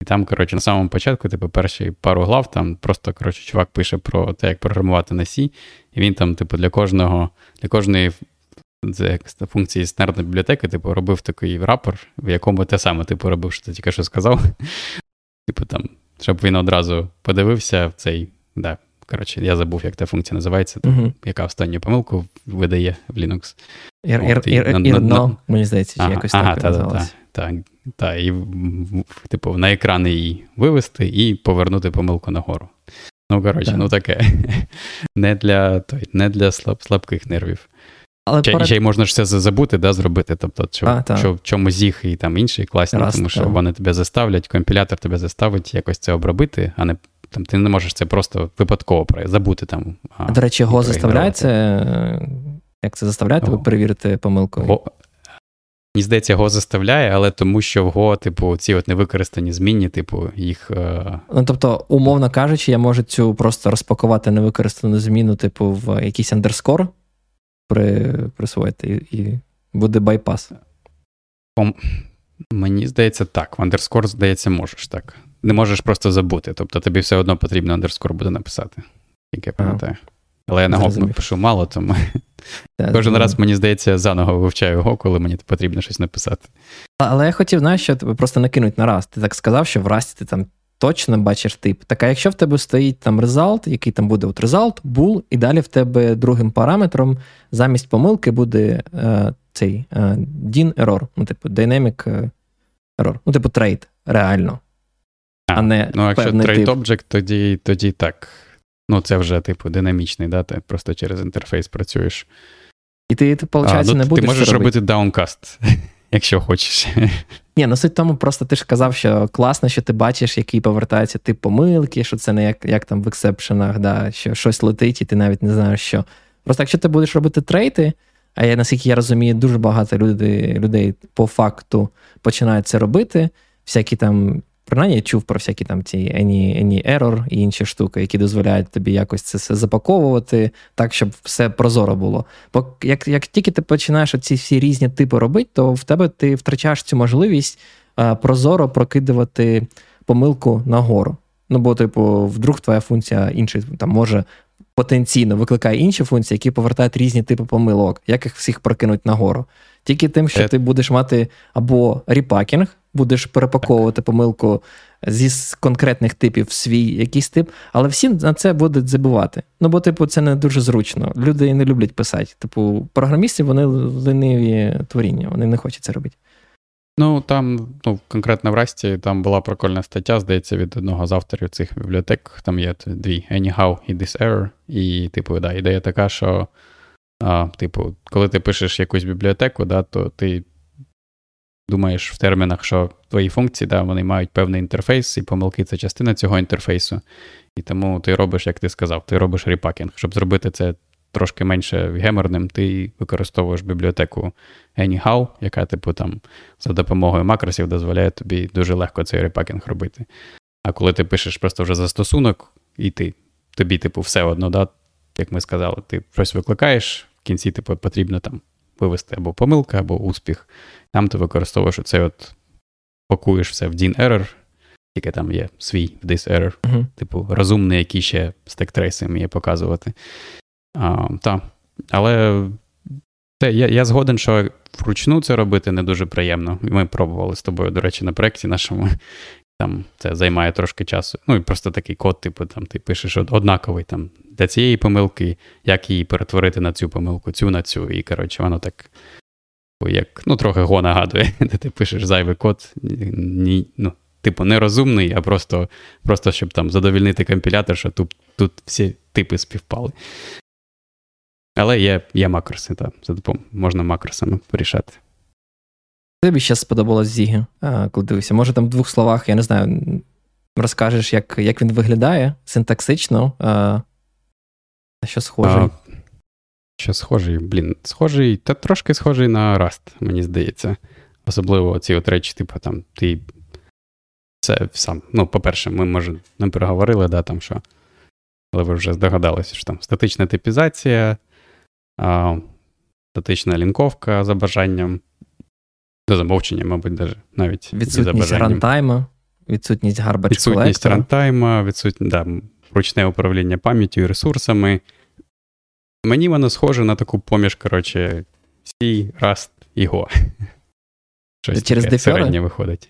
І там, коротше, на самому початку, типу, перші пару глав, там просто, коротше, чувак пише про те, як програмувати на C, і він там, типу, для кожного, для кожної це функції снерної бібліотеки, типу, робив такий рапор, в якому те саме, типу, робив, що ти тільки що сказав. Типу, там, щоб він одразу подивився в цей. да, Коротше, я забув, як та функція називається, там, uh-huh. яка останню помилку видає в Linux. Ірно, мені здається, чи якось ага, так та, називалося. Так, та, і типу, на екран її вивести і повернути помилку нагору. Ну, коротше, ну таке. Не для той, не для слаб, слабких нервів. Але ще, ще й можна ж це забути, да, зробити. Тобто, що, а, що в чому зіг і там інші класні, Раз, тому що так. вони тебе заставлять, компілятор тебе заставить якось це обробити, а не там ти не можеш це просто випадково забути там. А, До речі, його заставляє це. Як це заставляє тебе перевірити помилку? Го... Мені здається, Го заставляє, але тому що в Го, типу, ці от невикористані змінні, типу, їх. Е... Ну, тобто, умовно кажучи, я можу цю просто розпакувати невикористану зміну, типу, в якийсь андерскор при... присвоїти, і буде байпас. Мені здається, так. В андерскор, здається, можеш так не можеш просто забути. Тобто тобі все одно потрібно андерскор буде написати, як я пам'ятаю. Але я на гоп пишу мало, тому кожен раз, мені здається, заново вивчаю його, коли мені потрібно щось написати. Але я хотів, знаєш, що тебе просто накинуть на раз. Ти так сказав, що в Расті ти там точно бачиш тип. Так а якщо в тебе стоїть там result, який там буде от result, bool, і далі в тебе другим параметром замість помилки буде е, цей е, dyn error, ну, типу, dynamic е, error, ну, типу, trait, реально а не Ну, якщо trait object, тоді тоді так. Ну, це вже, типу, динамічний, да? ти просто через інтерфейс працюєш. І ти, ти виходить, ну, не будеш. Ти можеш робити downcast, якщо хочеш. Ні, ну суть тому, просто ти ж казав, що класно, що ти бачиш, який повертається тип помилки, що це не як як там в ексепшенах, да, що щось летить, і ти навіть не знаєш, що. Просто якщо ти будеш робити трейти, а я наскільки я розумію, дуже багато людей людей по факту починають це робити, всякі там Принаймні я чув про всякі там ці any, any error і інші штуки, які дозволяють тобі якось це все запаковувати так, щоб все прозоро було. Бо як як тільки ти починаєш ці всі різні типи робити, то в тебе ти втрачаєш цю можливість а, прозоро прокидувати помилку нагору. Ну, бо, типу, вдруг твоя функція інший там може потенційно викликає інші функції, які повертають різні типи помилок, як їх всіх прокинуть нагору. Тільки тим, що ти будеш мати або репакінг, будеш перепаковувати помилку зі конкретних типів в свій якийсь тип, але всі на це будуть забувати. Ну, бо, типу, це не дуже зручно. Люди не люблять писати. Типу, програмісти вони лениві творіння, вони не хочуть це робити. Ну, там, ну, конкретно в Расті, там була прикольна стаття, здається, від одного з авторів цих бібліотек. Там є дві Anyhow і thiserror. І, типу, да, ідея така, що, а, типу, коли ти пишеш якусь бібліотеку, да, то ти думаєш в термінах, що твої функції, да, вони мають певний інтерфейс, і помилки це частина цього інтерфейсу. І тому ти робиш, як ти сказав, ти робиш repacking. Щоб зробити це трошки менше геморним, ти використовуєш бібліотеку Anyhow, яка, типу, там за допомогою макросів дозволяє тобі дуже легко цей репакінг робити. А коли ти пишеш просто вже застосунок, і ти, тобі, типу, все одно, да, як ми сказали, ти щось викликаєш, в кінці типу, потрібно там вивести або помилка, або успіх. Там ти використовуєш оцей от пакуєш все в DIN error, тільки там є свій в this error, uh-huh. типу розумний, який ще стек-трейси вміє показувати. А, та. Але це, я я згоден, що вручну це робити не дуже приємно. Ми пробували з тобою, до речі, на проєкті нашому. Там це займає трошки часу. Ну і просто такий код, типу, там ти пишеш однаковий там для цієї помилки, як її перетворити на цю помилку, цю на цю. І коротше, воно так як ну, трохи го нагадує, де ти пишеш зайвий код, ні, ну, типу, не розумний, а просто, просто щоб там задовільнити компілятор, що тут тут всі типи співпали. Але є є макроси, так, за допомогою можна макросами порішати. Тобі ще сподобалось Зігі, коли дивився. Може, там в двох словах, я не знаю, розкажеш, як як він виглядає синтаксично, а, що схоже. Що схожий, блін, схожий, та трошки схожий на Rust, мені здається. Особливо ці от речі, типу, там, ти. Це сам. Ну, по-перше, ми, може, не переговорили, да, там що. Але ви вже здогадалися, що там статична типізація, а, статична лінковка за бажанням. До замовчення, мабуть, даже, навіть відсутність рантайма, відсутність гарбач Відсутність рантайма, відсутність да, ручне управління пам'яттю і ресурсами. Мені воно схоже на таку поміж, коротше, C, Rust і Go. Щось через таке середнє виходить.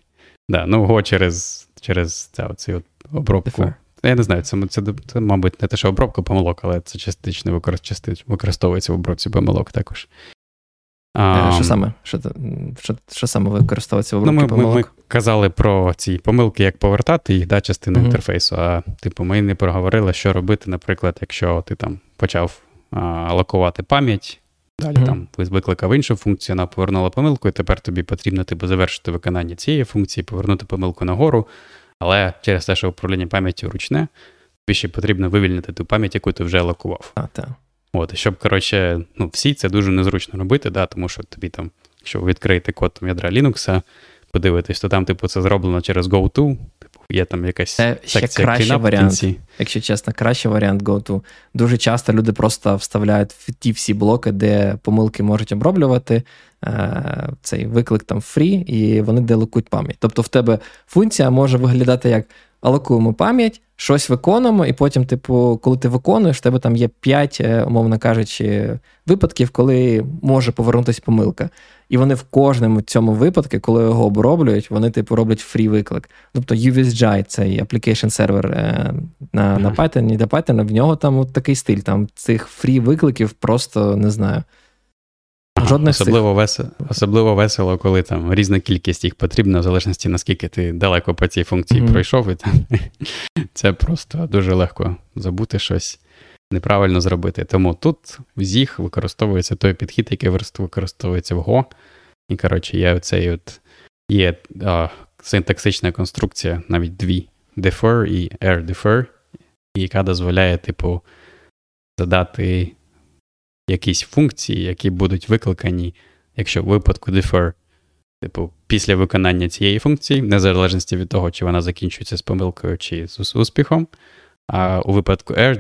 Да, ну Go через через ця, от обробку. Defer. Я не знаю, це, це, це, мабуть, не те, що обробка помилок, але це частично використовується в обробці помилок також. А, Що саме Що, що, що саме використовується в обробці ну, ми, помилок? Ми, ми казали про ці помилки, як повертати їх, да, частину mm-hmm. інтерфейсу. А типу, ми не проговорили, що робити, наприклад, якщо ти там почав алокувати пам'ять, далі mm-hmm. там викликав іншу функцію, вона повернула помилку, і тепер тобі потрібно типу, завершити виконання цієї функції, повернути помилку нагору. Але через те, що управління пам'яттю ручне, тобі ще потрібно вивільнити ту пам'ять, яку ти вже алокував. А, так. От, щоб, коротше, ну, всі це дуже незручно робити, да, тому що тобі там, якщо відкрити код там, ядра Linux, подивитись, то там, типу, це зроблено через GoTo, є там якась Це ще кращий варіант, якщо чесно, кращий варіант GoTo. Дуже часто люди просто вставляють в ті всі блоки, де помилки можуть оброблювати. Е, цей виклик там free, і вони делокують пам'ять. Тобто в тебе функція може виглядати як алокуємо пам'ять, щось виконуємо, і потім, типу, коли ти виконуєш, в тебе там є 5, е, умовно кажучи, випадків, коли може повернутися помилка. І вони в кожному цьому випадку, коли його оброблюють, вони типу роблять фрі виклик. Тобто UVSGI, цей application сервер на mm-hmm. на Python, для Python, в нього там от такий стиль. Там цих фрі викликів просто не знаю. Жодних особливо весело, особливо весело, коли там різна кількість їх потрібна, в залежності наскільки ти далеко по цій функції mm-hmm. пройшов, і там це просто дуже легко забути щось неправильно зробити. Тому тут в ZIG використовується той підхід, який використовується в Go. І, коротше, є оцей от є а, синтаксична конструкція, навіть дві: defer і air defer, яка дозволяє, типу, задати якісь функції, які будуть викликані, якщо в випадку defer, типу, після виконання цієї функції, незалежності від того, чи вона закінчується з помилкою чи з успіхом. А у випадку air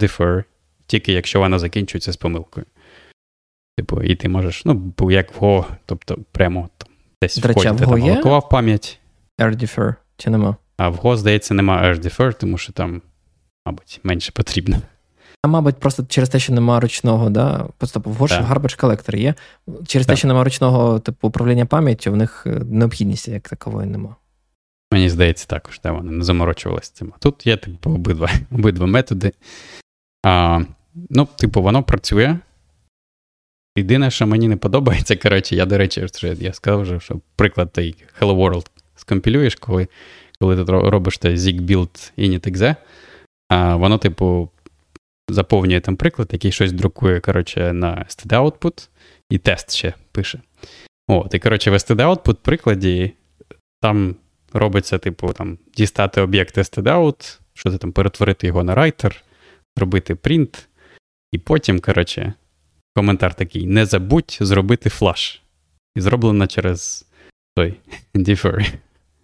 тільки якщо вона закінчується з помилкою. Типу, і ти можеш, ну, як в Go, тобто прямо там, десь в ході ти там алокував пам'ять. Air defer, чи нема? А в Go, здається, нема air defer, тому що там, мабуть, менше потрібно. А, мабуть, просто через те, що немає ручного, да? Просто в Гош Garbage Collector є. Через так. те, що немає ручного типу управління пам'яттю, в них е, необхідності як такової нема. Мені здається, також, да, вони не заморочувалися цим. А тут є, типу, обидва обидва методи. А, Ну, типу, воно працює. Єдине, що мені не подобається, коротше, я, до речі, я сказав, вже, що приклад той Hello World скомпілюєш, коли коли ти робиш той zig build init.exe, а воно, типу, заповнює там приклад, який щось друкує коротше, на std output і тест ще пише. От, І, коротше, в std output прикладі там робиться, типу, там, дістати об'єкт std-out, що ти там перетворити його на writer, зробити print, і потім, коротше, коментар такий: не забудь зробити flush. І зроблено через той defer.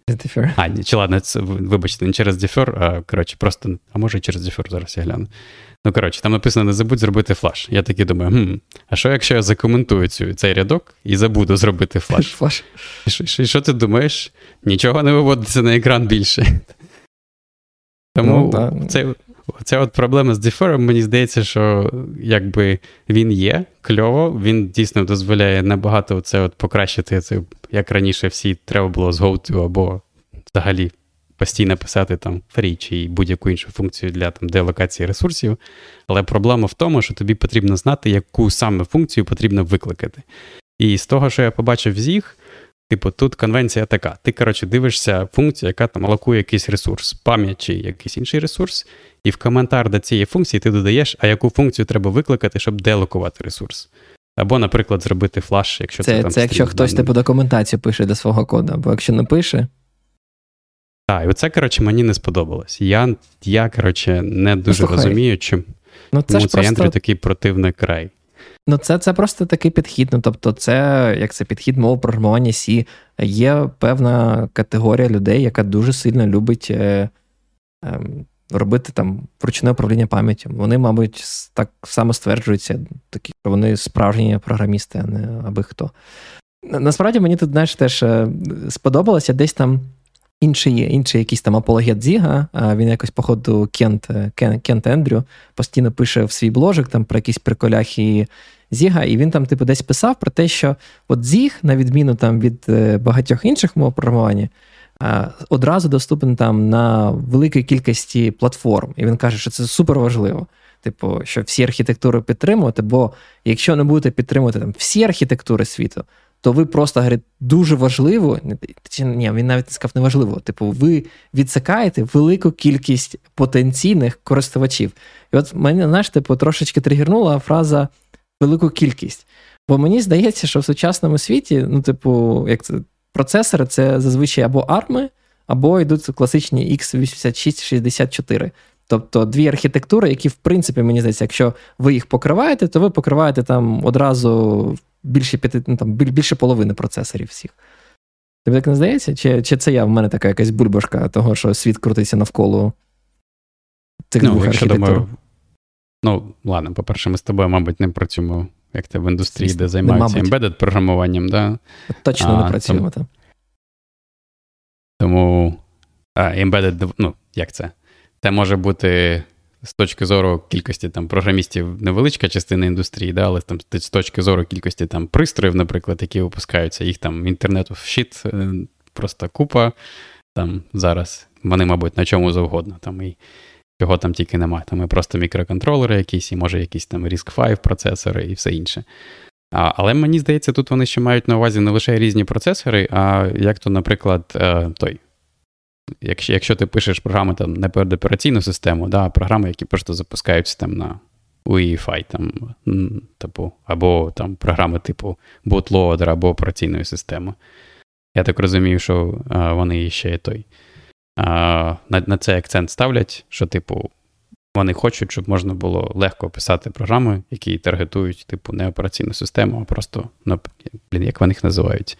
Defer. А, чи ладно, це, вибачте, не через Defer, а коротше, просто, а може через Defer зараз я гляну. Ну, коротше, там написано: не забудь зробити flush. Я такий думаю, хм, а що, якщо я закоментую цю, цей рядок і забуду зробити flush? Flush. І що, що, що ти думаєш? Нічого не виводиться на екран більше. Тому ну, це, ця от проблема з дефером, мені здається, що якби він є кльово, він дійсно дозволяє набагато це от покращити це, як раніше всі треба було з GoTo або взагалі постійно писати там free чи будь-яку іншу функцію для там делокації ресурсів. Але проблема в тому, що тобі потрібно знати, яку саме функцію потрібно викликати. І з того, що я побачив в ZIG, Типу, тут конвенція така. Ти, коротше, дивишся функцію, яка там алокує якийсь ресурс, пам'ять чи якийсь інший ресурс, і в коментар до цієї функції ти додаєш, а яку функцію треба викликати, щоб деалокувати ресурс. Або, наприклад, зробити flush, якщо це. Це там це якщо хтось типу документацію пише до свого коду, або якщо не пише. Так, і оце, коротше, мені не сподобалось. Я, я коротше, не дуже ну, розумію, чому ну, це цей просто... такий противний край. Ну, це це просто такий підхід. Ну, тобто, це як це підхід мов програмування C. Є певна категорія людей, яка дуже сильно любить е, е, робити там вручне управління пам'яттю. Вони, мабуть, так само стверджуються, такі, що вони справжні програмісти, а не аби хто. Насправді мені тут, знаєш, теж е, сподобалося десь там. Інший інший якийсь там апологет Зіга, він якось, походу, Кент Кент, Кент Ендрю постійно пише в свій бложик там про якісь приколяхи Зіга, і він там, типу, десь писав про те, що от Зіг, на відміну там від е, багатьох інших мов програмування, одразу доступен там на великій кількості платформ. І він каже, що це супер важливо. Типу, що всі архітектури підтримувати, бо якщо не будете підтримувати там всі архітектури світу, то ви просто говорить, дуже важливо, чи ні, він навіть не сказав неважливо. Типу, ви відсикаєте велику кількість потенційних користувачів. І от мене, знаєш, типу, трошечки тригернула фраза велику кількість. Бо мені здається, що в сучасному світі, ну, типу, як це процесори це зазвичай або ARM, або йдуть класичні x86-64. Тобто дві архітектури, які, в принципі, мені здається, якщо ви їх покриваєте, то ви покриваєте там одразу більше п'яти, ну, там, більше половини процесорів всіх. Тобі так не здається? Чи чи це я в мене така якась бульбашка того, що світ крутиться навколо цих ну, двох архітектур? Думаю, ну, ладно, по-перше, ми з тобою, мабуть, не працюємо як це в індустрії, Звісно, де займаються ембедед програмуванням. Да? Точно а, не працюємо там. Тому а, embedded, ну, як це? Це може бути з точки зору кількості там програмістів невеличка частина індустрії, да, але там з точки зору кількості там пристроїв, наприклад, які випускаються, їх там інтернету в щит е, просто купа. Там зараз вони, мабуть, на чому завгодно. Там і чого там тільки немає. Там і просто мікроконтролери якісь, і може якісь там RISC-V процесори і все інше. А, Але мені здається, тут вони ще мають на увазі не лише різні процесори, а як то, наприклад, е, той. Якщо якщо ти пишеш програми там не перед операційну систему, да, а програми, які просто запускаються там на UEFI, там, типу, або там програми типу bootloader або операційної системи. Я так розумію, що а, вони ще той на на цей акцент ставлять, що, типу, вони хочуть, щоб можна було легко писати програми, які таргетують, типу, не операційну систему, а просто, ну, блін, як вони їх називають.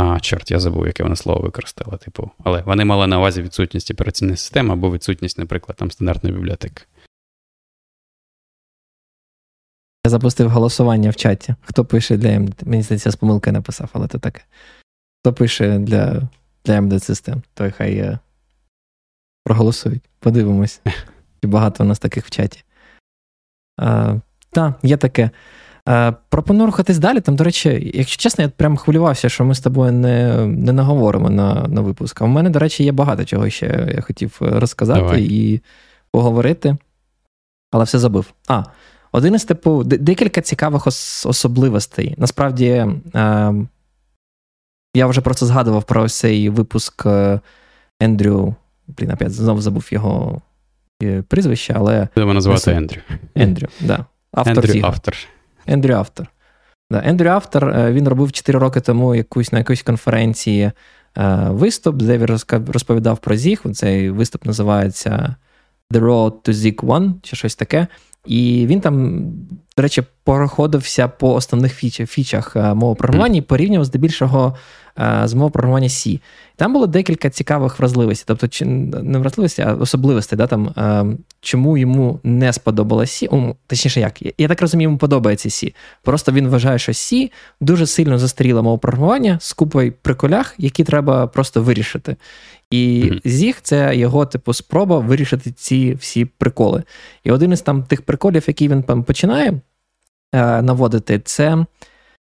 А, чорт, я забув, яке вони слово використали. Типу, але вони мали на увазі відсутність операційної системи або відсутність, наприклад, там стандартної бібліотеки. Я запустив голосування в чаті. Хто пише для МД? Мені здається, з помилки написав, але це таке. Хто пише для для MD систем, то хай е, проголосують. Подивимось, чи багато у нас таких в чаті. Так, є таке. А, пропоную рухатись далі. Там, до речі, якщо чесно, я прям хвилювався, що ми з тобою не не наговоримо на на випуск. А в мене, до речі, є багато чого ще я хотів розказати Давай. і поговорити, але все забив. А, один із типу, декілька цікавих ос- особливостей. Насправді, а, я вже просто згадував про цей випуск е, Ендрю. Блін, опять знову забув його е, прізвище, але. Будемо називати Ендрю. Ендрю, да. Автор Ендрю автор. Ендрю автор. Да. Ендрю автор е, він робив 4 роки тому якусь на якоїсь конференції виступ, де він розповідав про Зіг. Цей виступ називається The Road to Zig One, чи щось таке. І він там, до речі, проходився по основних фічах, фічах мови програмування і порівнював здебільшого з мов програмування C. Там було декілька цікавих вразливостей, тобто чи не вразливості, а особливостей, да, там, чому йому не сподобалося C, точніше, як, я так розумію, йому подобається C. Просто він вважає, що C дуже сильно застаріла мова програмування з купою приколях, які треба просто вирішити. І Зіг це його, типу, спроба вирішити ці всі приколи. І один із там тих приколів, які він там починає е, наводити, це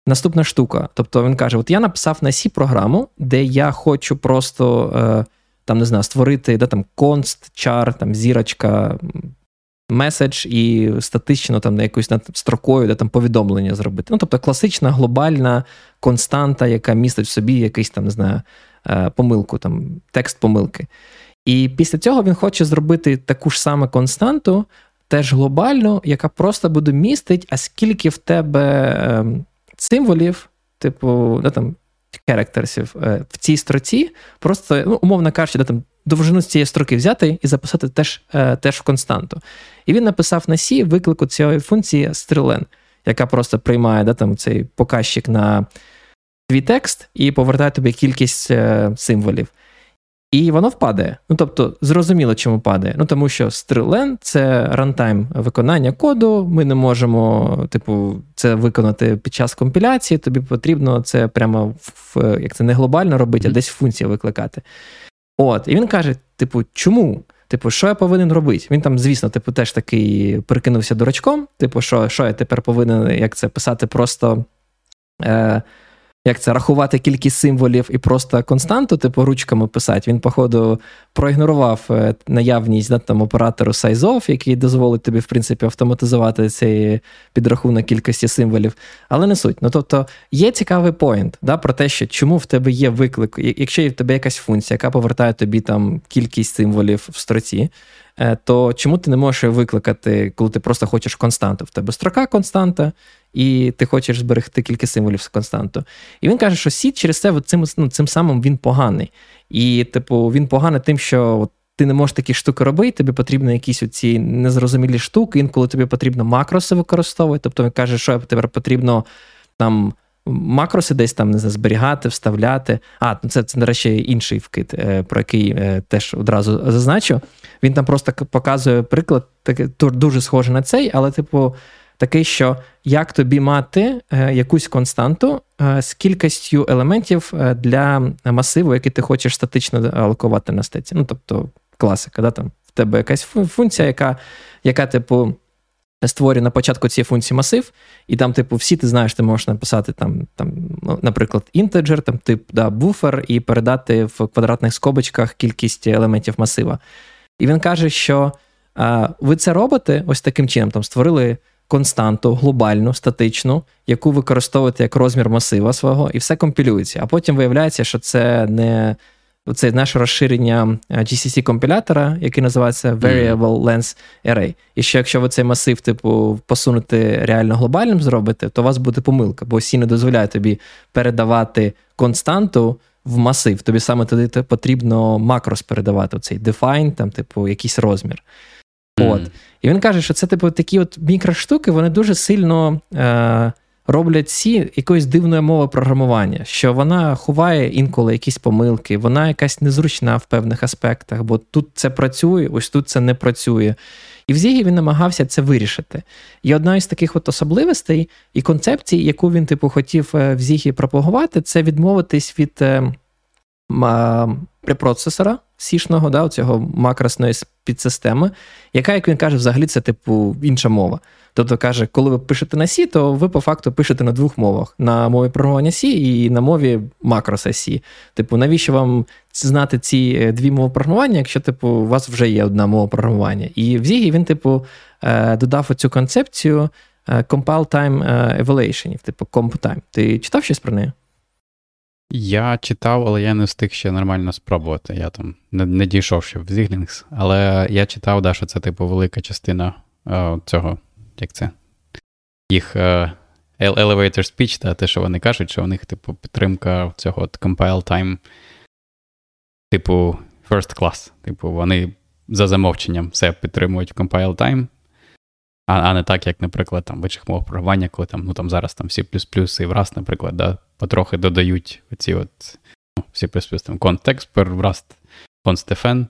наступна штука. Тобто він каже: От я написав на C програму, де я хочу просто е, там не знаю, створити де там конст, чар, там зірочка, меседж і статично там на якоюсь строкою, де там повідомлення зробити. Ну, тобто класична глобальна константа, яка містить в собі якийсь там, не знаю, е, помилку, там, текст помилки. І після цього він хоче зробити таку ж саме константу, теж глобальну, яка просто буде містить, а скільки в тебе ем, символів, типу, да, там, керектерсів е, в цій строці, просто, ну, умовно кажучи, да, там, довжину з цієї строки взяти і записати теж е, теж в константу. І він написав на C виклику цієї функції strlen, яка просто приймає да, там, цей показчик на твій текст і повертає тобі кількість е, символів. І воно впадає. Ну тобто, зрозуміло, чому падає. Ну тому що Strlen – це рантайм виконання коду. Ми не можемо, типу, це виконати під час компіляції. Тобі потрібно це прямо в як це не глобально робити, а десь функція викликати. От, і він каже: типу, чому? Типу, що я повинен робити? Він там, звісно, типу, теж такий прикинувся дурачком. Типу, що що я тепер повинен як це писати просто. Е, як це рахувати кількість символів і просто константу, типу ручками писати. Він, походу, проігнорував е, наявність да, там, оператору SizeOff, який дозволить тобі, в принципі, автоматизувати цей підрахунок кількості символів. Але не суть. Ну тобто є цікавий поінт да, про те, що чому в тебе є виклик, якщо є в тебе якась функція, яка повертає тобі там кількість символів в строці. Е, то чому ти не можеш викликати, коли ти просто хочеш константу? В тебе строка константа, і ти хочеш зберегти кілька символів з константу. І він каже, що сіт через це цим ну, цим самим він поганий. І, типу, він поганий тим, що от, ти не можеш такі штуки робити, тобі потрібні якісь оці незрозумілі штуки, інколи тобі потрібно макроси використовувати. Тобто він каже, що тепер потрібно там. Макроси десь там не знаю, зберігати, вставляти. А, ну це, це, до речі, інший вкид, е, про який е, теж одразу зазначу. Він там просто показує приклад, такий дуже схожий на цей, але, типу, такий, що як тобі мати е, якусь константу е, з кількістю елементів е, для масиву, який ти хочеш статично алокувати на стеці. Ну, тобто, класика, да, там в тебе якась функція, яка, яка типу. Створює на початку цієї функції масив, і там, типу, всі ти знаєш, ти можеш написати, там, там, ну, наприклад, інтеджер, там, тип да, буфер, і передати в квадратних скобочках кількість елементів масива. І він каже, що а, ви це робите ось таким чином, там створили константу глобальну, статичну, яку використовуєте як розмір масива свого, і все компілюється. А потім виявляється, що це не це наше розширення е, GCC-компілятора, який називається Variable Length Array. І що якщо ви цей масив, типу, посунути реально глобальним зробите, то у вас буде помилка, бо C не дозволяє тобі передавати константу. В масив, тобі саме тоді потрібно макрос передавати, оцей define, там, типу, якийсь розмір. Mm. От. І він каже, що це, типу, такі от мікроштуки, вони дуже сильно е, роблять ці якоїсь дивної мови програмування, що вона ховає інколи якісь помилки, вона якась незручна в певних аспектах, бо тут це працює, ось тут це не працює. І в Зігі він намагався це вирішити. І одна із таких от особливостей і концепцій, яку він, типу, хотів е, в Зігі пропагувати, це відмовитись від е, препроцесора сішного, да, цього макросної підсистеми, яка, як він каже, взагалі це типу інша мова. Тобто каже, коли ви пишете на C, то ви по факту пишете на двох мовах: на мові програмування C і на мові макроса C. Типу, навіщо вам знати ці е, дві мови програмування, якщо типу, у вас вже є одна мова програмування? І в Зігі він, типу, е, додав оцю концепцію е, compile time evaluation, типу comp time. Ти читав щось про неї? Я читав, але я не встиг ще нормально спробувати. Я там не, не дійшов ще в Ziglinks. Але я читав, да, що це, типу, велика частина о, цього, як це? Їх е, elevator speech, да, те, що вони кажуть, що у них, типу, підтримка цього от compile time, типу, first class. Типу, вони за замовченням все підтримують compile time. А а не так, як, наприклад, там в інших мовах програмування, коли там, ну там зараз там C++ і в Rust, наприклад, да, потрохи додають оці от ну, C++, там контекст в Rust, constfn.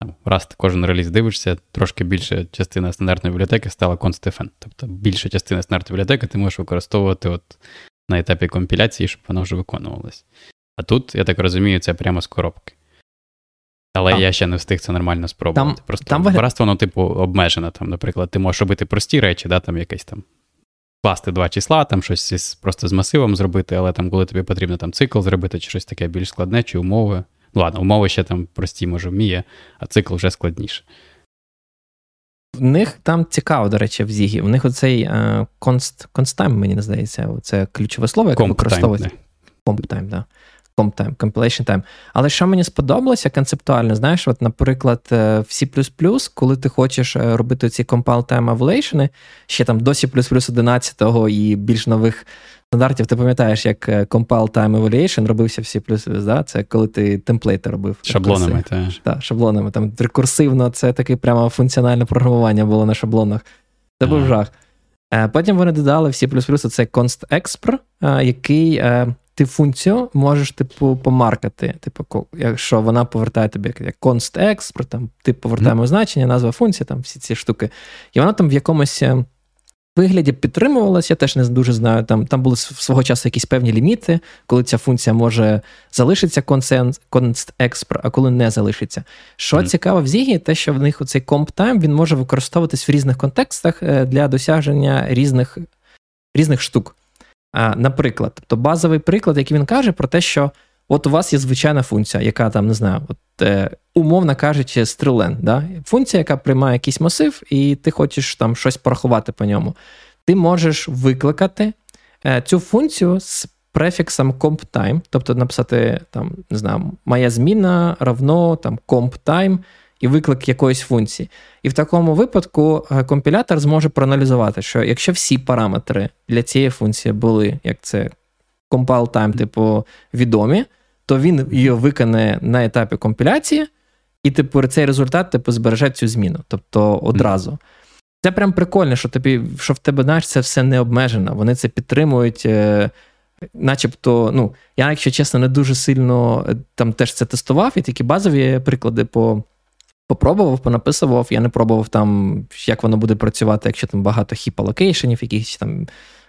Там, в Rust кожен реліз дивишся, трошки більша частина стандартної бібліотеки стала constfn. Тобто більша частина стандартної бібліотеки ти можеш використовувати от на етапі компіляції, щоб вона вже виконувалась. А тут, я так розумію, це прямо з коробки. Але а. я ще не встиг це нормально спробувати. Там, Просто там вигляд... воно, типу, обмежено. Там, Наприклад, ти можеш робити прості речі, да, там якесь там класти два числа, там щось із, просто з масивом зробити, але там, коли тобі потрібно там цикл зробити, чи щось таке більш складне, чи умови. Ну ладно, умови ще там прості, може, вміє, а цикл вже складніше. В них там цікаво, до речі, в Зігі. У них оцей конст, мені не здається, це ключове слово, яке використовується. Комптайм, да comp time, compilation time. Але що мені сподобалося концептуально, знаєш, от, наприклад, е, в C, коли ти хочеш е, робити ці compile time evaluation, ще там до C 11 і більш нових стандартів, ти пам'ятаєш, як е, compile time evaluation робився в C, да? це коли ти темплейти робив. Шаблонами, так. Так, шаблонами. Там рекурсивно, це таке прямо функціональне програмування було на шаблонах. Це був жах. Потім вони додали в C++ це const expr, який ти функцію можеш, типу, помаркати. Типу, якщо вона повертає тобі як const export, там, ти повертаємо mm-hmm. значення, назва функції, там всі ці штуки. І вона там в якомусь е, вигляді підтримувалася, я теж не дуже знаю. Там там були свого часу якісь певні ліміти, коли ця функція може залишитися const export, а коли не залишиться. Що mm. цікаво в Зігі, те, що в них оцей comp time він може використовуватись в різних контекстах е, для досягнення різних різних штук. Наприклад, тобто базовий приклад, який він каже, про те, що от у вас є звичайна функція, яка там, не знаю, от, е, умовно кажучи, стрілен. Да? Функція, яка приймає якийсь масив, і ти хочеш там щось порахувати по ньому. Ти можеш викликати е, цю функцію з префіксом comptime, тобто написати там, не знаю, моя зміна равно там comptime і виклик якоїсь функції. І в такому випадку е, компілятор зможе проаналізувати, що якщо всі параметри для цієї функції були, як це compile time, типу, відомі, то він її виконає на етапі компіляції, і типу, цей результат типу, збереже цю зміну. Тобто одразу. Це прям прикольно, що тобі, що в тебе знаєш, це все не обмежено. Вони це підтримують. Е, Начебто, ну, я, якщо чесно, не дуже сильно е, там теж це тестував, і такі базові приклади по попробував, понаписував. Я не пробував там, як воно буде працювати, якщо там багато хіп-алокейшенів, якихось там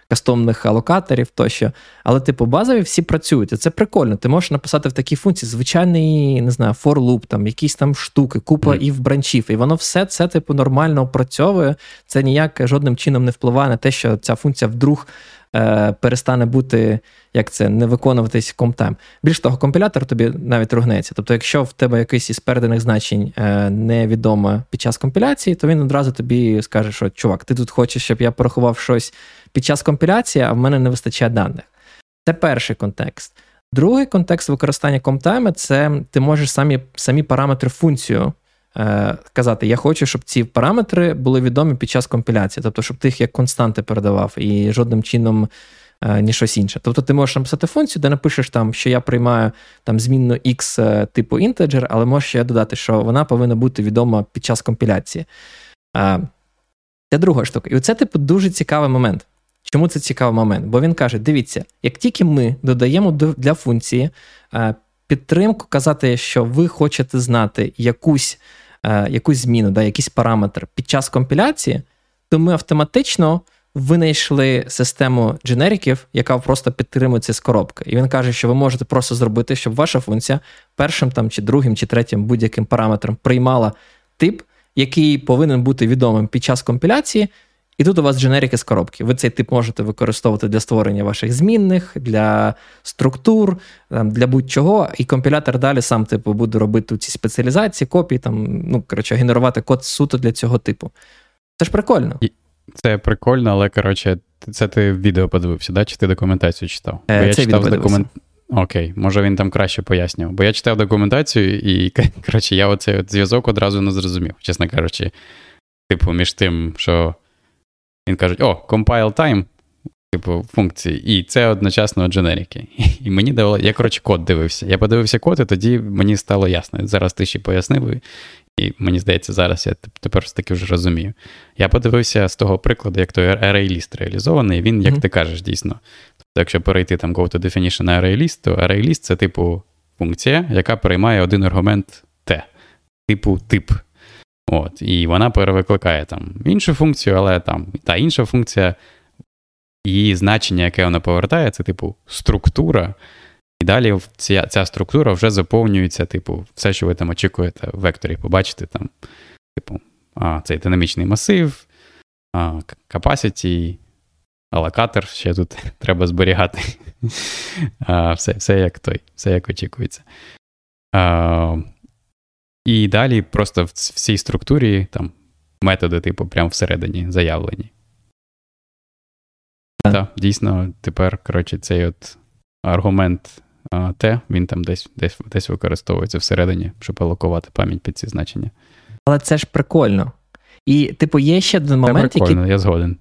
кастомних алокаторів тощо. Але, типу, базові всі працюють. І це прикольно. Ти можеш написати в такій функції звичайний, не знаю, for loop, там, якісь там штуки, купа mm. і бранчів. І воно все це, типу, нормально опрацьовує. Це ніяк жодним чином не впливає на те, що ця функція вдруг е, перестане бути, як це, не виконуватись комтайм. Більш того, компілятор тобі навіть ругнеться. Тобто, якщо в тебе якийсь із переданих значень е, невідомо під час компіляції, то він одразу тобі скаже, що чувак, ти тут хочеш, щоб я порахував щось під час компіляції, а в мене не вистачає даних. Це перший контекст. Другий контекст використання комтайма це ти можеш самі самі параметри функцію казати: Я хочу, щоб ці параметри були відомі під час компіляції, тобто, щоб ти їх як константи передавав і жодним чином е, ні щось інше. Тобто ти можеш написати функцію, де напишеш, там, що я приймаю там, змінну X е, типу інтеджер, але можеш ще додати, що вона повинна бути відома під час компіляції. Е, це друга штука. І оце, типу, дуже цікавий момент. Чому це цікавий момент? Бо він каже: дивіться, як тільки ми додаємо для функції е, підтримку, казати, що ви хочете знати якусь е, якусь зміну, да, якийсь параметр під час компіляції, то ми автоматично винайшли систему дженериків, яка просто підтримує ці з коробки. І він каже, що ви можете просто зробити, щоб ваша функція першим там, чи другим, чи третім будь-яким параметром приймала тип, який повинен бути відомим під час компіляції. І тут у вас дженерики з коробки. Ви цей тип можете використовувати для створення ваших змінних, для структур, для будь-чого. І компілятор далі сам типу буде робити ці спеціалізації, копії, там, ну, коротше, генерувати код суто для цього типу. Це ж прикольно. Це прикольно, але коротше, це ти відео подивився, да? чи ти документацію читав? Бо е, я читав документ. Окей, може він там краще пояснював. Бо я читав документацію, і коротше, я оцей от зв'язок одразу не зрозумів, чесно кажучи. Типу, між тим, що він каже: о, compile time, типу, функції, і це одночасно дженерики. І мені давало, я, коротше, код дивився. Я подивився код, і тоді мені стало ясно. Зараз ти ще пояснив, і мені здається, зараз я тепер таки вже розумію. Я подивився з того прикладу, як той array-list реалізований, він, як mm-hmm. ти кажеш, дійсно. Тобто, якщо перейти там go to definition array-list, то array-list це типу функція, яка приймає один аргумент T, типу тип. От, І вона перевикликає там іншу функцію, але там та інша функція, її значення, яке вона повертає, це типу структура. І далі ця ця структура вже заповнюється, типу, все, що ви там очікуєте в векторі, побачите там, типу, а, цей динамічний масив, а, capacity, алокатор ще тут треба зберігати. а, Все все як той, все як очікується. А, і далі просто в цій структурі там методи, типу, прямо всередині заявлені. Так, да, дійсно, тепер, коротше, цей от аргумент а, Т, він там десь десь, десь використовується всередині, щоб алокувати пам'ять під ці значення. Але це ж прикольно. І, типу, є ще один момент, це прикольно, який... я згоден.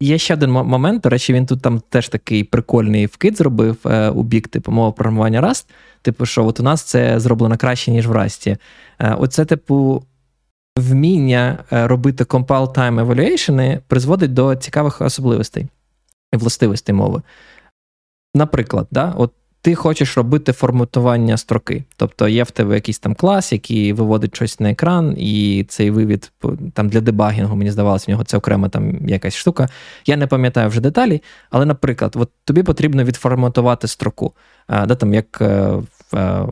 Є ще один момент, до речі, він тут там теж такий прикольний вкид зробив е, у бік типу мова програмування Rust. Типу, що от у нас це зроблено краще, ніж в Rust. Е, оце, типу, вміння е, робити compile time evaluation призводить до цікавих особливостей і властивостей мови. Наприклад, да, от ти хочеш робити форматування строки. Тобто є в тебе якийсь там клас, який виводить щось на екран, і цей вивід там для дебагінгу, мені здавалося, в нього це окрема там якась штука. Я не пам'ятаю вже деталі, але, наприклад, от тобі потрібно відформатувати строку, а, да, там, як е, в, е,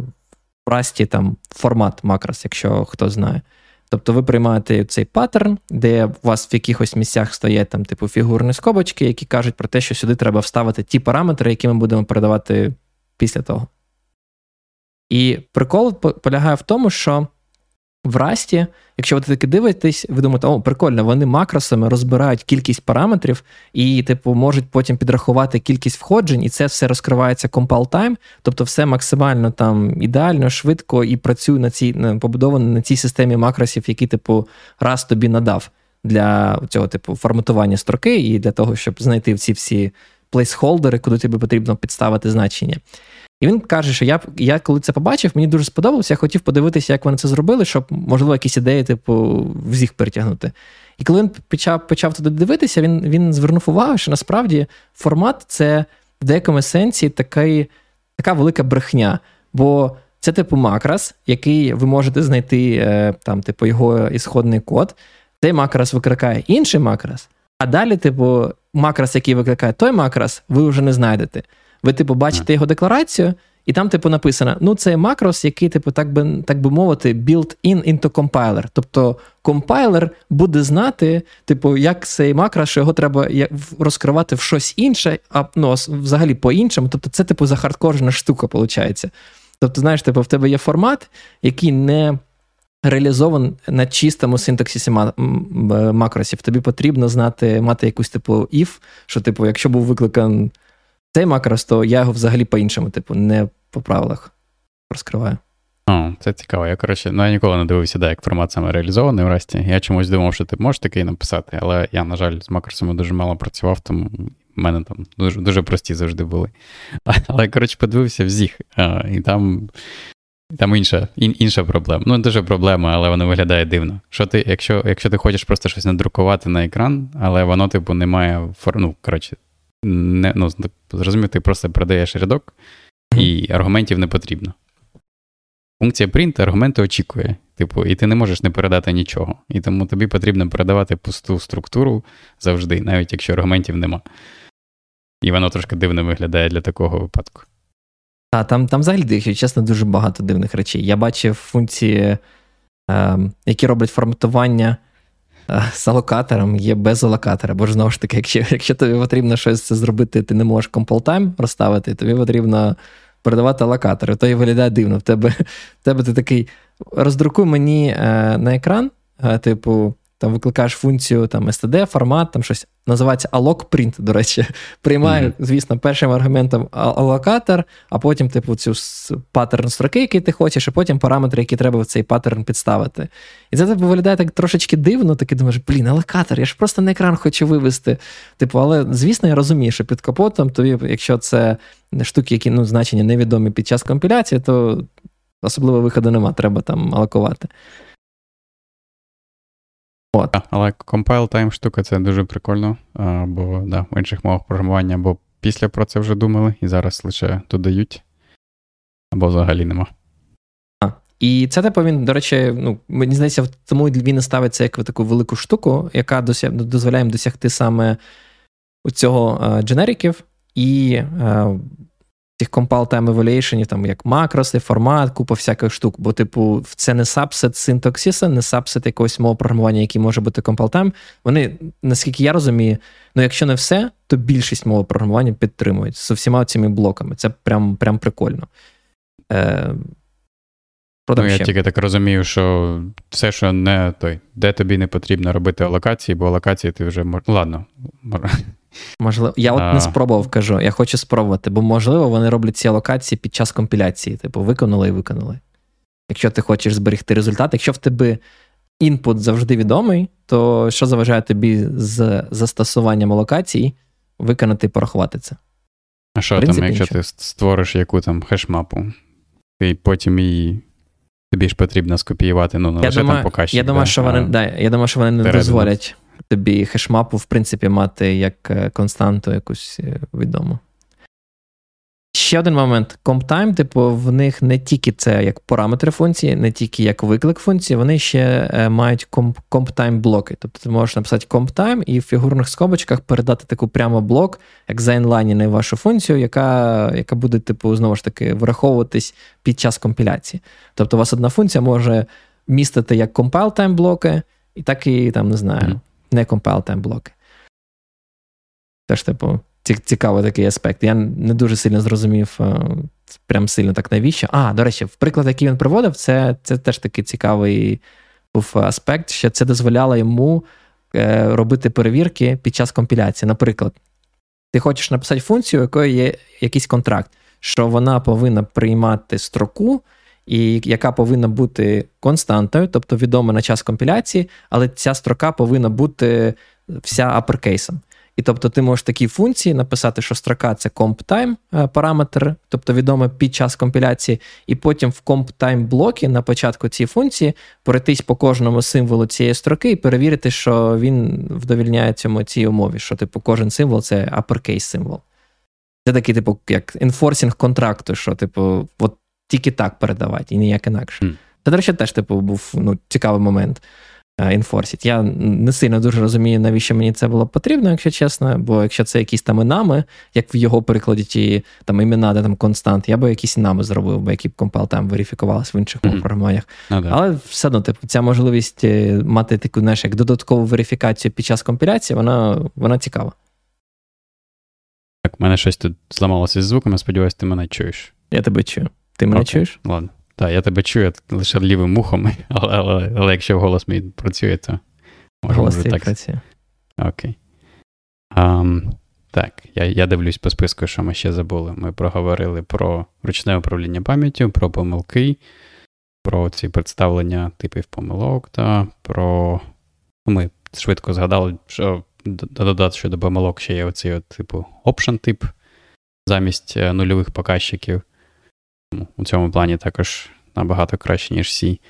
Расті там формат макрос, якщо хто знає. Тобто ви приймаєте цей паттерн, де у вас в якихось місцях стоять там, типу, фігурні скобочки, які кажуть про те, що сюди треба вставити ті параметри, які ми будемо передавати після того. І прикол полягає в тому, що в Расті, якщо ви таки дивитесь, ви думаєте, о, прикольно, вони макросами розбирають кількість параметрів і, типу, можуть потім підрахувати кількість входжень, і це все розкривається compile time, тобто все максимально там ідеально, швидко і працює на цій побудовано на цій системі макросів, які, типу, раз тобі надав для цього, типу, форматування строки, і для того, щоб знайти ці всі плейсхолдери, куди тобі потрібно підставити значення. І він каже, що я я коли це побачив, мені дуже сподобалося, я хотів подивитися, як вони це зробили, щоб, можливо, якісь ідеї, типу, в зіх перетягнути. І коли він почав почав туди дивитися, він він звернув увагу, що насправді формат це в деякому сенсі такий, така велика брехня. Бо це, типу, макрос, який ви можете знайти, е, там, типу, його ісходний код. Цей макрос викликає інший макрос, а далі, типу, макрос, який викликає той макрос, ви вже не знайдете. Ви, типу, бачите його декларацію, і там, типу, написано: ну, це макрос, який, типу, так би так би мовити, built-in into compiler. Тобто компайлер буде знати, типу, як цей макрос, що його треба розкривати в щось інше, а ну, взагалі по-іншому. Тобто, це, типу, захардкоржена штука, виходить. Тобто, знаєш, типу, в тебе є формат, який не. Реалізований на чистому синтаксисі макросів. Тобі потрібно знати, мати якусь типу if, що, типу, якщо був викликан цей макрос, то я його взагалі по-іншому, типу, не по правилах розкриваю. О, це цікаво. Я, коротше, ну я ніколи не дивився, де як формат саме реалізований в Расті. Я чомусь думав, що ти можеш такий написати, але я, на жаль, з макросами дуже мало працював, тому в мене там дуже дуже прості завжди були. Але, коротше, подивився в зіх, і там там інша ін, інша проблема. Ну, дуже проблема, але вона виглядає дивно. Що ти, Якщо якщо ти хочеш просто щось надрукувати на екран, але воно, типу, не має ну, коротше, не, ну, зрозумів, ти просто передаєш рядок, і аргументів не потрібно. Функція print аргументи очікує. Типу, і ти не можеш не передати нічого. І тому тобі потрібно передавати пусту структуру завжди, навіть якщо аргументів нема. І воно трошки дивно виглядає для такого випадку. А там там взагалі, якщо чесно, дуже багато дивних речей. Я бачив функції, е, які роблять форматування з алокатором є без алокатора. Бо ж знову ж таки, якщо якщо тобі потрібно щось зробити, ти не можеш compile розставити, тобі потрібно передавати алокатори. То і виглядає дивно. В тебе в тебе ти такий роздрукуй мені е, на екран, е, типу, там викликаєш функцію там std, формат, там щось називається allocprint, до речі. Приймає, mm-hmm. звісно, першим аргументом алокатор, а потім, типу, цю паттерн строки, який ти хочеш, а потім параметри, які треба в цей паттерн підставити. І це типу, виглядає так трошечки дивно, таки думаєш, блін, алокатор, я ж просто на екран хочу вивести. Типу, але, звісно, я розумію, що під капотом, тобі, якщо це штуки, які ну, значення невідомі під час компіляції, то особливо виходу нема, треба там алокувати. От. Але compile time штука це дуже прикольно, бо да, в інших мовах програмування або після про це вже думали, і зараз лише додають, або взагалі нема. А, І це типу він, до речі, ну, мені здається, тому він і ставиться як таку велику штуку, яка досяг, дозволяє їм досягти саме цього дженериків і цих compile time evaluation, там як макроси, формат, купа всяких штук. Бо, типу, це не сабсет синтаксиса, не сабсет якогось мого програмування, який може бути compile time. Вони, наскільки я розумію, ну якщо не все, то більшість мого програмування підтримують з усіма цими блоками. Це прям прям прикольно. Е, Ну, я тільки так розумію, що все, що не той, де тобі не потрібно робити алокації, бо алокації ти вже мож... ладно. Можливо, я от а... не спробував, кажу, я хочу спробувати, бо, можливо, вони роблять ці алокації під час компіляції, типу, виконали і виконали. Якщо ти хочеш зберегти результат, якщо в тебе інпут завжди відомий, то що заважає тобі з застосуванням алокацій виконати і порахувати це? А що принципі, там, якщо нічого. ти створиш яку там хешмапу, і потім її тобі ж потрібно скопіювати, ну, не лише думаю, там показчик. Я думаю, да, що вони да, я думаю, що вони не дозволять тобі хешмапу, в принципі, мати як е, константу якусь е, відому. Ще один момент. CompTime, типу, в них не тільки це як параметри функції, не тільки як виклик функції, вони ще е, мають CompTime блоки. Тобто ти можеш написати CompTime і в фігурних скобочках передати таку прямо блок, як заінлайнений вашу функцію, яка яка буде, типу, знову ж таки, враховуватись під час компіляції. Тобто, у вас одна функція може містити як compile time блоки, і так і там, не знаю. Не time блоки. Теж, типу цікавий такий аспект. Я не дуже сильно зрозумів, е, прям сильно так навіщо. А, до речі, в приклад, який він приводив, це це теж такий цікавий був аспект, що це дозволяло йому е, робити перевірки під час компіляції. Наприклад, ти хочеш написати функцію, у якої є якийсь контракт, що вона повинна приймати строку. І яка повинна бути константою, тобто відома на час компіляції, але ця строка повинна бути вся аперкейсом. І тобто ти можеш такі функції написати, що строка це comp-time е, параметр, тобто відомо під час компіляції, і потім в comp-time блокі на початку цієї функції пройтись по кожному символу цієї строки і перевірити, що він вдовільняє цьому цій умові, що типу кожен символ це uppercase символ. Це такий, типу, як енфорсінг контракту, що, типу, от тільки так передавати, і ніяк інакше. Mm. Це, до речі, теж типу, був ну, цікавий момент. Інфорсіть. Я не сильно дуже розумію, навіщо мені це було потрібно, якщо чесно. Бо якщо це якісь там інами, як в його прикладі, ті там імена, де там констант, я би якісь інами зробив, бо які б компал там верифікувалися в інших mm-hmm. програмуваннях. Okay. Але все одно, типу, ця можливість е, мати таку, знаєш, як додаткову верифікацію під час компіляції, вона вона цікава. Так, в мене щось тут зламалося з звуком, я сподіваюся, ти мене чуєш. Я тебе чую. Ти мене okay. чуєш? Ладно. Так, я тебе чую лише лівим мухом, але але, але якщо голос мій працює, то може голос так. працює. Окей. Um, так, я я дивлюсь по списку, що ми ще забули. Ми проговорили про ручне управління пам'яттю, про помилки, про ці представлення типів помилок, та про. Ну, ми швидко згадали, що додати щодо помилок ще є оцей от, типу option тип замість е, нульових показчиків у цьому плані також набагато краще, ніж C.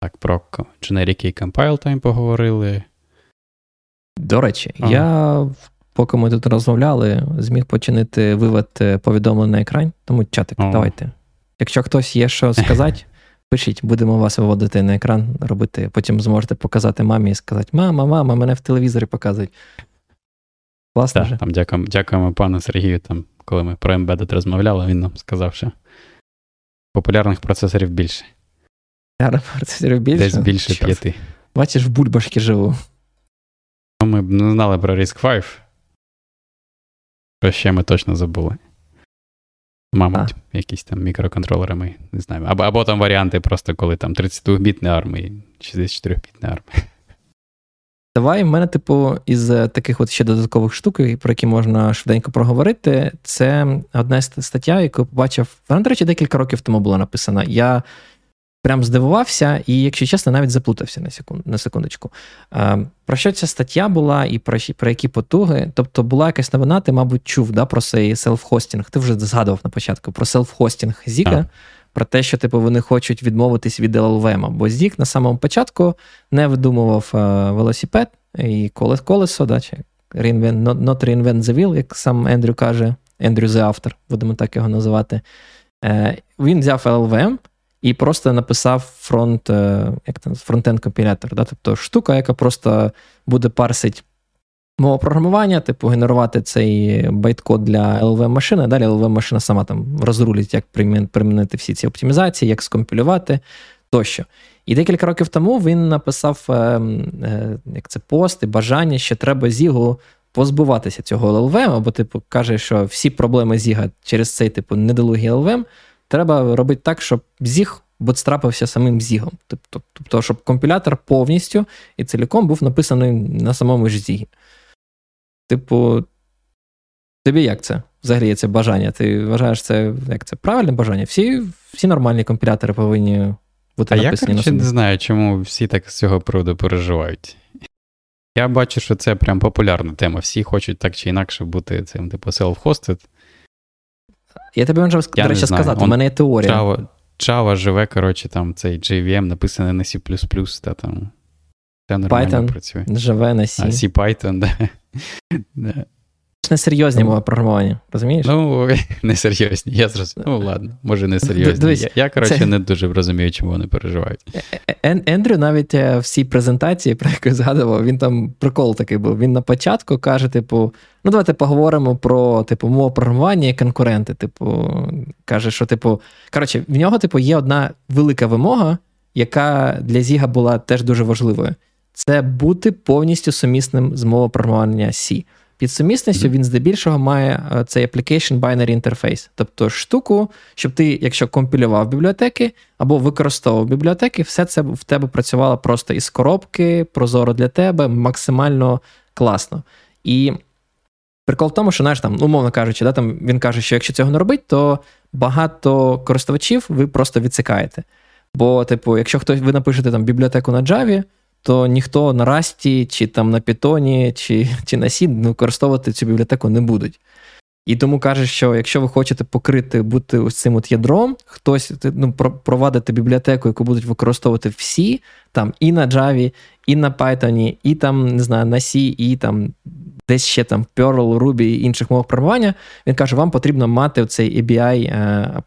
Так, про generic і compile time поговорили. До речі, ага. я, поки ми тут розмовляли, зміг починити вивод е, повідомлень на екран, тому чатик, ага. давайте. Якщо хтось є що сказати, пишіть, будемо вас виводити на екран, робити. Потім зможете показати мамі і сказати: Мама, мама, мене в телевізорі показують. Класно. Так, там Дякуємо дякуємо пану Сергію. Там, Коли ми про Embedded розмовляли, він нам сказав, що Популярних процесорів більше. Популярних процесорів більше? Десь більше Чорт. п'яти. Бачиш, в бульбашки живу. Ну, ми б не знали про RISC 5. Про ще ми точно забули. Мабуть, а. якісь там мікроконтролери ми не знаємо. Або або там варіанти, просто коли там 32-бітний ARM і 64-бітний ARM. Давай, в мене, типу, із е, таких от ще додаткових штук, про які можна швиденько проговорити. Це одна стаття, яку я побачив. Вона, до речі, декілька років тому була написана. Я прям здивувався, і, якщо чесно, навіть заплутався на секунд, на секундочку. А, Про що ця стаття була і про про які потуги? Тобто була якась новина, ти, мабуть, чув да, про цей селф-хостінг. Ти вже згадував на початку про селф-хостінг Зіка про те, що типу вони хочуть відмовитись від LLVM, бо Zig на самому початку не видумував е, велосипед і колес колесо, да, чи reinvent, not, reinvent the wheel, як сам Ендрю каже, Ендрю the автор, будемо так його називати. Е, Він взяв LLVM і просто написав фронт, е, як там, фронтенд компілятор, да, тобто штука, яка просто буде парсить мова програмування, типу, генерувати цей байткод для LLVM машини далі LLVM машина сама там розрулить, як примінити всі ці оптимізації, як скомпілювати тощо. І декілька років тому він написав е, е, як це пост і бажання, що треба Зігу позбуватися цього LLVM, або, типу, каже, що всі проблеми Зіга через цей типу недолугий LLVM треба робити так, щоб Зіг ботстрапився самим Зігом. Тобто, тобто, щоб компілятор повністю і цілком був написаний на самому ж Зігі. Типу, тобі як це? Взагалі це бажання? Ти вважаєш це як це правильне бажання? Всі всі нормальні компілятори повинні бути а написані я, на собі. не знаю, чому всі так з цього приводу переживають. Я бачу, що це прям популярна тема. Всі хочуть так чи інакше бути цим, типу, self-hosted. Я тобі можу до речі, сказати, у мене є теорія. Java, Java живе, коротше, там цей JVM написаний на C, та там. Це нормально Python працює. живе на C. А C Python, да. Несерйозні мови програмування, розумієш? Ну, несерйозні, я зрозумів. Ну, ладно, може, несерйозні. Я, я коротше, це... не дуже розумію, чому вони переживають. Ен- Ендрю навіть в цій презентації, про яку я згадував, він там прикол такий був. Він на початку каже: типу, ну, давайте поговоримо про типу, мову програмування і конкуренти. Типу, каже, що, типу, коротше, в нього, типу, є одна велика вимога, яка для Зіга була теж дуже важливою. Це бути повністю сумісним з мовою програмування C. Під сумісністю він здебільшого має е, цей application binary interface, тобто штуку, щоб ти, якщо компілював бібліотеки або використовував бібліотеки, все це в тебе працювало просто із коробки, прозоро для тебе, максимально класно. І прикол в тому, що знаєш, там, умовно кажучи, да, там він каже, що якщо цього не робить, то багато користувачів ви просто відсикаєте. Бо, типу, якщо хтось ви напишете там бібліотеку на Java, то ніхто на Расті, чи там на Python, чи чи на C використовувати цю бібліотеку не будуть. І тому каже, що якщо ви хочете покрити бути ось цим от ядром, хтось ну, провадити бібліотеку, яку будуть використовувати всі, там і на Java, і на Python, і там, не знаю, на C, і там десь ще там Perl, Ruby і інших мовах програмування, він каже, вам потрібно мати цей ABI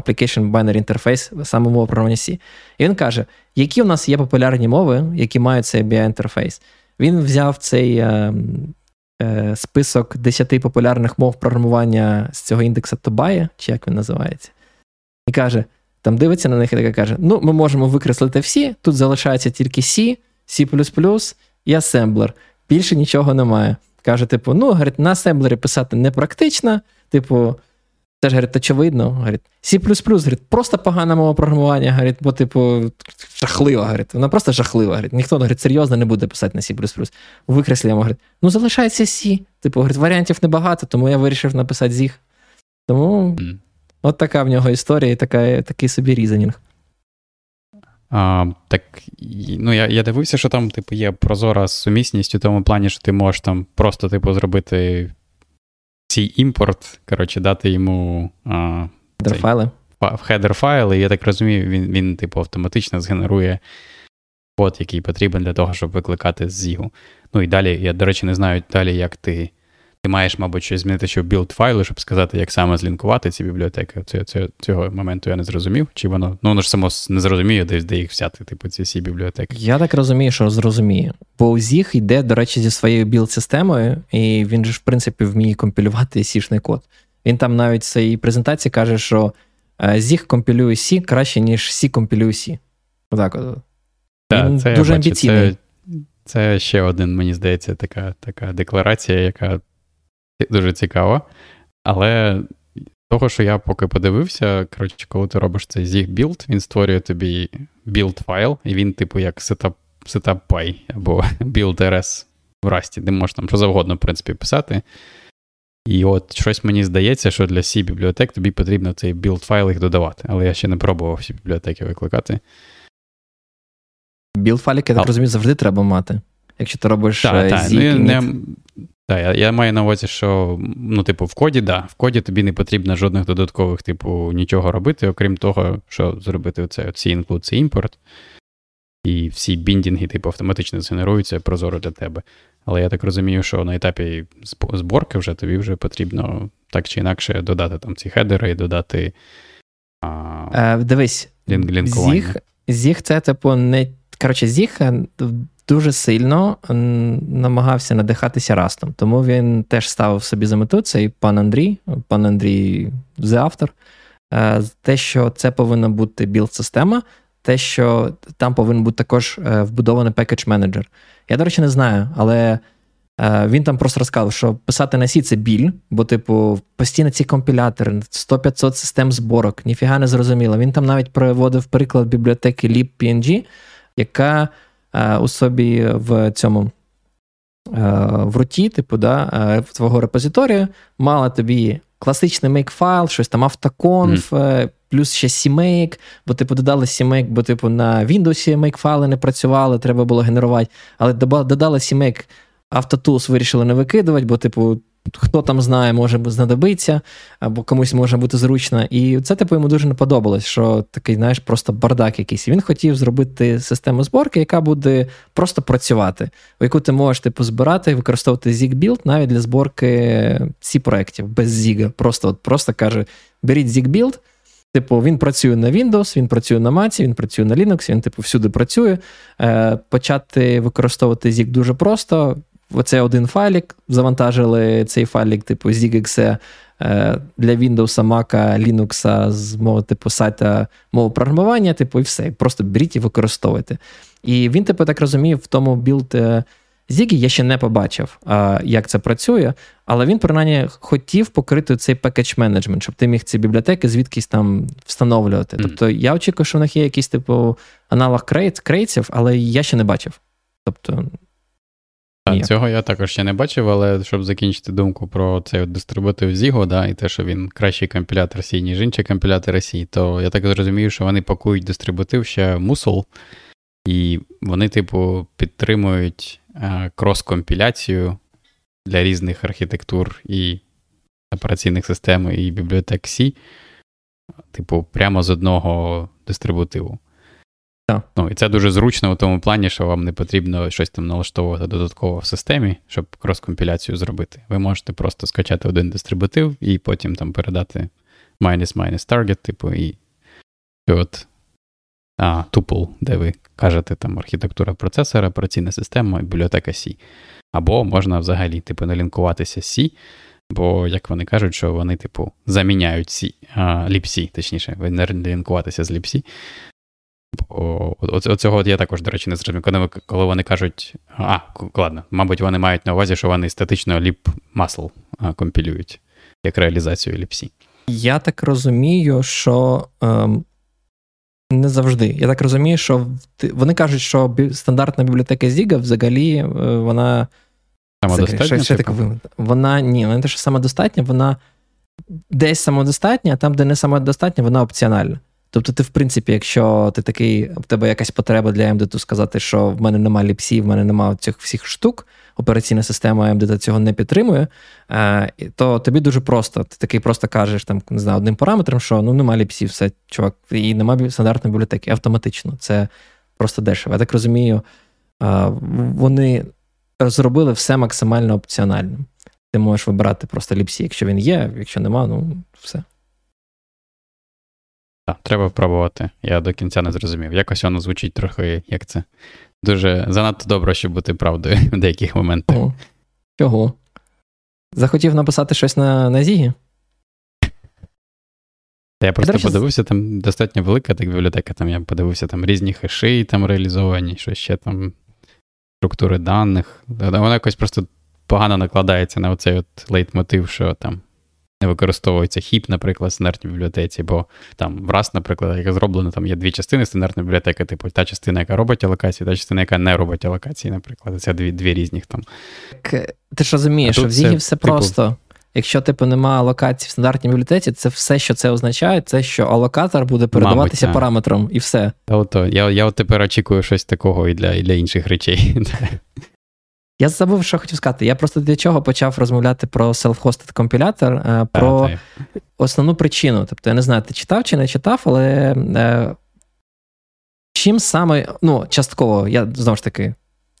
Application Binary Interface, саме мова програмування C. І він каже, які у нас є популярні мови, які мають цей ABI інтерфейс. Він взяв цей е, е, список 10 популярних мов програмування з цього індекса Тобая, чи як він називається, і каже: там дивиться на них і таке каже: ну, ми можемо викреслити всі, тут залишається тільки C, C і асемблер. Більше нічого немає. Каже, типу, ну, говорить, на асемблері писати не практично, типу. Теж говорить, очевидно, говорить, C++, говорить, просто погана мова програмування, говорить, бо, типу, жахлива, говорить, вона просто жахлива. Говорить. Ніхто говорить, серйозно не буде писати на C++. Викреслюємо, говорить, ну залишається C. Типу, говорить, варіантів небагато, тому я вирішив написати ZIG. Тому mm. от така в нього історія і така, такий собі різанінг. А, Так, ну я я дивився, що там, типу, є прозора сумісність у тому плані, що ти можеш там просто, типу, зробити цей імпорт, коротше, дати йому файли. В header файли, і я так розумію, він, він, типу, автоматично згенерує код, який потрібен для того, щоб викликати з Zig у. Ну і далі, я, до речі, не знаю далі, як ти ти маєш, мабуть, щось змінити, що build файлу, щоб сказати, як саме злінкувати ці бібліотеки. Це, це, Цього моменту я не зрозумів. Чи воно ну воно ж само не зрозуміє, десь де їх взяти, типу, ці всі бібліотеки. Я так розумію, що зрозуміє. Бо ZIG йде, до речі, зі своєю build-системою, і він же, в принципі, вміє компілювати сішний код. Він там навіть в своїй презентації каже, що ZIG компілює C краще, ніж C компілює C. Отак от. Він це дуже амбіційний. Це, це ще один, мені здається, така така декларація, яка дуже цікаво. Але того, що я поки подивився, коротше, коли ти робиш цей zig build, він створює тобі build файл, і він, типу, як setup, setup або build.rs в Rust, де можеш там що завгодно, в принципі, писати. І от щось мені здається, що для c бібліотек тобі потрібно цей build файл їх додавати. Але я ще не пробував Сі бібліотеки викликати. Build файлик, я так розумію, завжди треба мати. Якщо ти робиш так, так. Ну, не, так, я я маю на увазі, що ну, типу, в коді, да, в коді тобі не потрібно жодних додаткових, типу, нічого робити, окрім того, що зробити оце, цей include, цей імпорт. І всі біндінги, типу, автоматично згенеруються прозоро для тебе. Але я так розумію, що на етапі зборки вже тобі вже потрібно так чи інакше додати там ці хедери і додати. А, е, Дивись, Зіг, Зіг це, типу, не. Коротше, Зіг е, дуже сильно намагався надихатися растом. Тому він теж ставив собі за мету цей пан Андрій, пан Андрій the автор, е, те, що це повинна бути build-система, те, що там повинен бути також е, вбудований package менеджер. Я, до речі, не знаю, але. Е, він там просто розказав, що писати на Сі це біль, бо, типу, постійно ці компілятори, 100-500 систем зборок, ніфіга не зрозуміло. Він там навіть проводив приклад бібліотеки libpng, яка у собі в цьому е, в руті, типу, да, е, в твого репозиторію, мала тобі класичний make-файл, щось там автоконф, mm. плюс ще CMake, бо типу додали CMake, бо типу на Windows make-файли не працювали, треба було генерувати. Але додали CMake, Автотулс вирішили не викидувати, бо, типу, хто там знає, може знадобиться, або комусь може бути зручно. І це типу йому дуже не подобалось, що такий, знаєш, просто бардак якийсь. І Він хотів зробити систему зборки, яка буде просто працювати, в яку ти можеш типу збирати і використовувати ZigBuild навіть для зборки ці проєктів без Zig. Просто от, просто каже: беріть ZigBuild, Типу, він працює на Windows, він працює на Mac, він працює на Linux, він, типу, всюди працює. Е, Почати використовувати ZIG дуже просто. Оце один файлік, завантажили цей файлік, типу ZigExe е, для Windows, Mac, Linux з мого типу сайта мого програмування, типу, і все. Просто беріть і використовуйте. І він, типу, так розуміє, в тому build е, Zig і я ще не побачив, як це працює, але він принаймні хотів покрити цей package management, щоб ти міг ці бібліотеки звідкись там встановлювати. Mm. Тобто я очікую, що в них є якийсь типу аналог крейтів, але я ще не бачив. Тобто. Так, Цього я також ще не бачив, але щоб закінчити думку про цей от дистрибутив Zig у, да, і те, що він кращий компілятор Сі, ніж інші компілятори Сі, то я так зрозумію, що вони пакують дистрибутив ще musl, і вони, типу, підтримують Е, крос-компіляцію для різних архітектур і операційних систем і бібліотек C, типу, прямо з одного дистрибутиву. Yeah. Ну, І це дуже зручно у тому плані, що вам не потрібно щось там налаштовувати додатково в системі, щоб крос-компіляцію зробити. Ви можете просто скачати один дистрибутив і потім там передати minus-minus target, типу, і от а, тупл, де ви кажете там архітектура процесора, операційна система, бібліотека C. Або можна взагалі типу, налінкуватися C, бо, як вони кажуть, що вони, типу, заміняють C, а, libc, точніше, ви не лінкуватися з libc. Бо оцього я також, до речі, не зрозумів, коли, коли вони кажуть, а, ладно, мабуть, вони мають на увазі, що вони статично lib muscle компілюють як реалізацію libc. Я так розумію, що ем, не завжди. Я так розумію, що вони кажуть, що стандартна бібліотека Zіга взагалі е, вона. Самодостатня? Ще, типу? так, вона ні, вона не те, що самодостатня, вона десь самодостатня, а там, де не самодостатня, вона опціональна. Тобто, ти, в принципі, якщо ти такий, в тебе якась потреба для МДТ сказати, що в мене немає ліпсів, в мене немає цих всіх штук, операційна система МДТ цього не підтримує, е, то тобі дуже просто. Ти такий просто кажеш там, не знаю, одним параметром, що ну немає ліпсів, все, чувак, і немає стандартної бібліотеки. Автоматично. Це просто дешево. Я так розумію, е, вони зробили все максимально опціональним. Ти можеш вибирати просто ліпсі, якщо він є, якщо нема, ну все. Так, треба пробувати. Я до кінця не зрозумів. Якось воно звучить трохи, як це. Дуже занадто добре, щоб бути правдою в деяких моментах. О, Чого? Захотів написати щось на на Зігі? Я просто я, подивився, там достатньо велика так бібліотека. Там я подивився там різні хеші там реалізовані, що ще там структури даних. Воно якось просто погано накладається на оцей от лейтмотив, що там не використовується хіп, наприклад, в стандартній бібліотеці, бо там враз, наприклад, як зроблено, там є дві частини стандартної бібліотеки, типу та частина, яка робить алокації, та частина, яка не робить алокації, наприклад. Це дві дві різних там. Ти ж розумієш, що в Зігі все типу... просто. Якщо типу немає алокації в стандартній бібліотеці, це все, що це означає, це що алокатор буде передаватися Мабуть, параметром, і все. Та от, я я от тепер очікую щось такого і для і для інших речей. Я забув, що хотів сказати. Я просто для чого почав розмовляти про self-hosted компілятор, е, про а, основну причину. Тобто, я не знаю, ти читав чи не читав, але е, чим саме, ну, частково, я знову ж таки,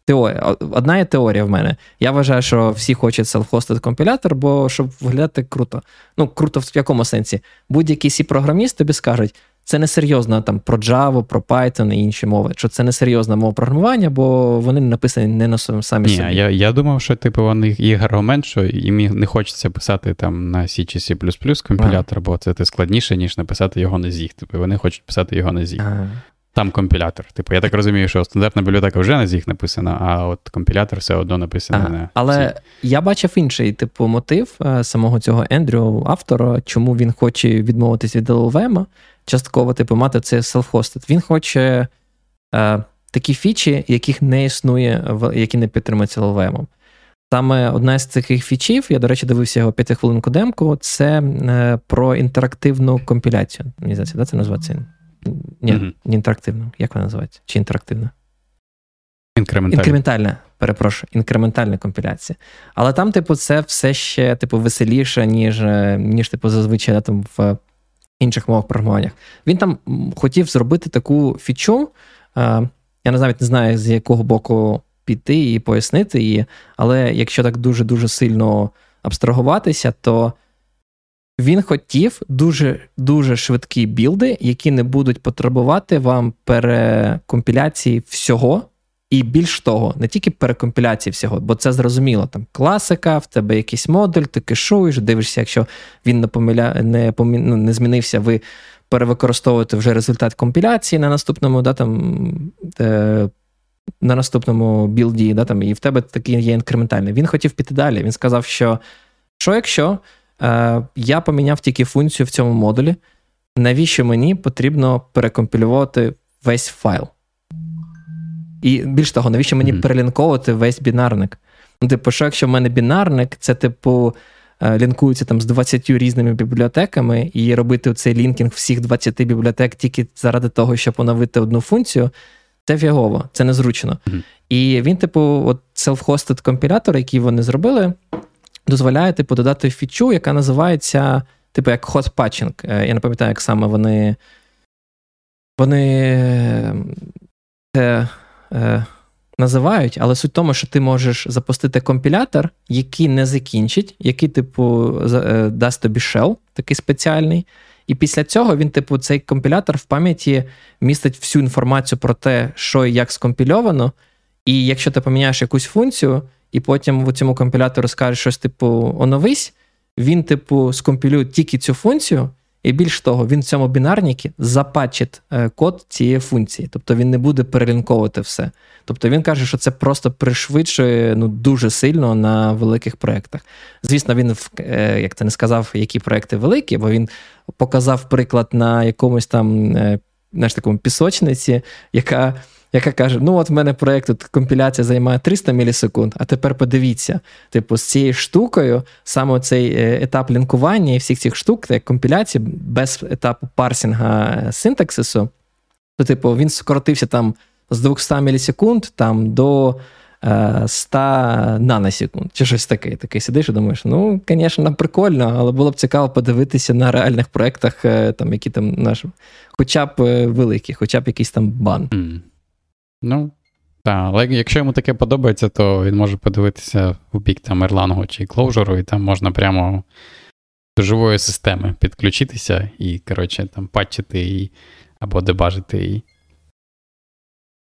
теорія, одна є теорія в мене. Я вважаю, що всі хочуть self-hosted компілятор, бо щоб виглядати круто. Ну, круто в якому сенсі? Будь-який сі програміст тобі скажуть, це не серйозно там про Java, про Python і інші мови. Що це не серйозна мова програмування, бо вони написані не на самі Ні, собі. Я я думав, що типу вони їх аргумент, що їм не хочеться писати там на C чи C компілятор, а. бо це складніше, ніж написати його на ZIG. Типу вони хочуть писати його на ZIG. А. Там компілятор. Типу, я так розумію, що стандартна бібліотека вже на ZIG написана, а от компілятор все одно написаний ага. на. Але C. я бачив інший типу мотив е, самого цього Ендрю, автора, чому він хоче відмовитись від LLVM частково типу, мати це self-hosted. Він хоче е, такі фічі, яких не існує, які не підтримуються LLVM. Саме одна з цих фічів, я, до речі, дивився його п'ятихвилинку демку, це е, про інтерактивну компіляцію. Мені здається, да, це називається? Ні, mm-hmm. не інтерактивну. Як вона називається? Чи інтерактивна? Інкрементальна. Інкрементальна. перепрошую, інкрементальна компіляція. Але там, типу, це все ще типу, веселіше, ніж, ніж типу, зазвичай там в інших мовах програмування. Він там хотів зробити таку фічу. Я навіть не знаю, з якого боку піти і пояснити її, але якщо так дуже-дуже сильно абстрагуватися, то він хотів дуже дуже швидкі білди, які не будуть потребувати вам перекомпіляції всього. І більш того, не тільки перекомпіляції всього, бо це зрозуміло. Там класика, в тебе якийсь модуль, ти кешуєш, дивишся, якщо він не помиля... не, помі... ну, не змінився, ви перевикористовуєте вже результат компіляції на наступному да, там, е... на наступному білді, да, там, і в тебе такий є інкрементальний. Він хотів піти далі. Він сказав, що що якщо е, я поміняв тільки функцію в цьому модулі, навіщо мені потрібно перекомпілювати весь файл? І більш того, навіщо мені mm-hmm. перелінковувати весь бінарник? Ну, типу, що якщо в мене бінарник, це, типу, е, лінкується там з 20 різними бібліотеками, і робити цей лінкінг всіх 20 бібліотек тільки заради того, щоб оновити одну функцію, це фігово, це незручно. Mm-hmm. І він, типу, от self-hosted компілятор, який вони зробили, дозволяє типу, додати фічу, яка називається, типу, як hot patching. Е, я не пам'ятаю, як саме вони. Вони це е, називають, але суть в тому, що ти можеш запустити компілятор, який не закінчить, який, типу, е, дасть тобі shell, такий спеціальний. І після цього він, типу, цей компілятор в пам'яті містить всю інформацію про те, що і як скомпільовано. І якщо ти поміняєш якусь функцію, і потім в цьому компілятору скажеш щось, типу, оновись, він, типу, скомпілює тільки цю функцію, і більш того, він в цьому бінарнікі запатчить е, код цієї функції, тобто він не буде перелінковувати все. Тобто він каже, що це просто пришвидшує ну, дуже сильно на великих проєктах. Звісно, він, е, як ти не сказав, які проекти великі, бо він показав приклад на якомусь там е, знаєш, такому пісочниці, яка яка каже: ну от в мене проєкт тут компіляція займає 300 мілісекунд, а тепер подивіться, типу, з цією штукою, саме цей е, етап лінкування і всіх цих штук, як компіляції, без етапу парсінга е, синтаксису, то, типу, він скоротився там з 200 мілісекунд там до 100 е, наносекунд, чи щось таке. Такий сидиш і думаєш, ну, звісно, прикольно, але було б цікаво подивитися на реальних проєктах, там, які там наш, хоча б великі, хоча б якийсь там бан. Mm. Ну, так, але якщо йому таке подобається, то він може подивитися у бік там Erlang чи Clojure, і там можна прямо до живої системи підключитися і, коротше, там патчити її або дебажити її.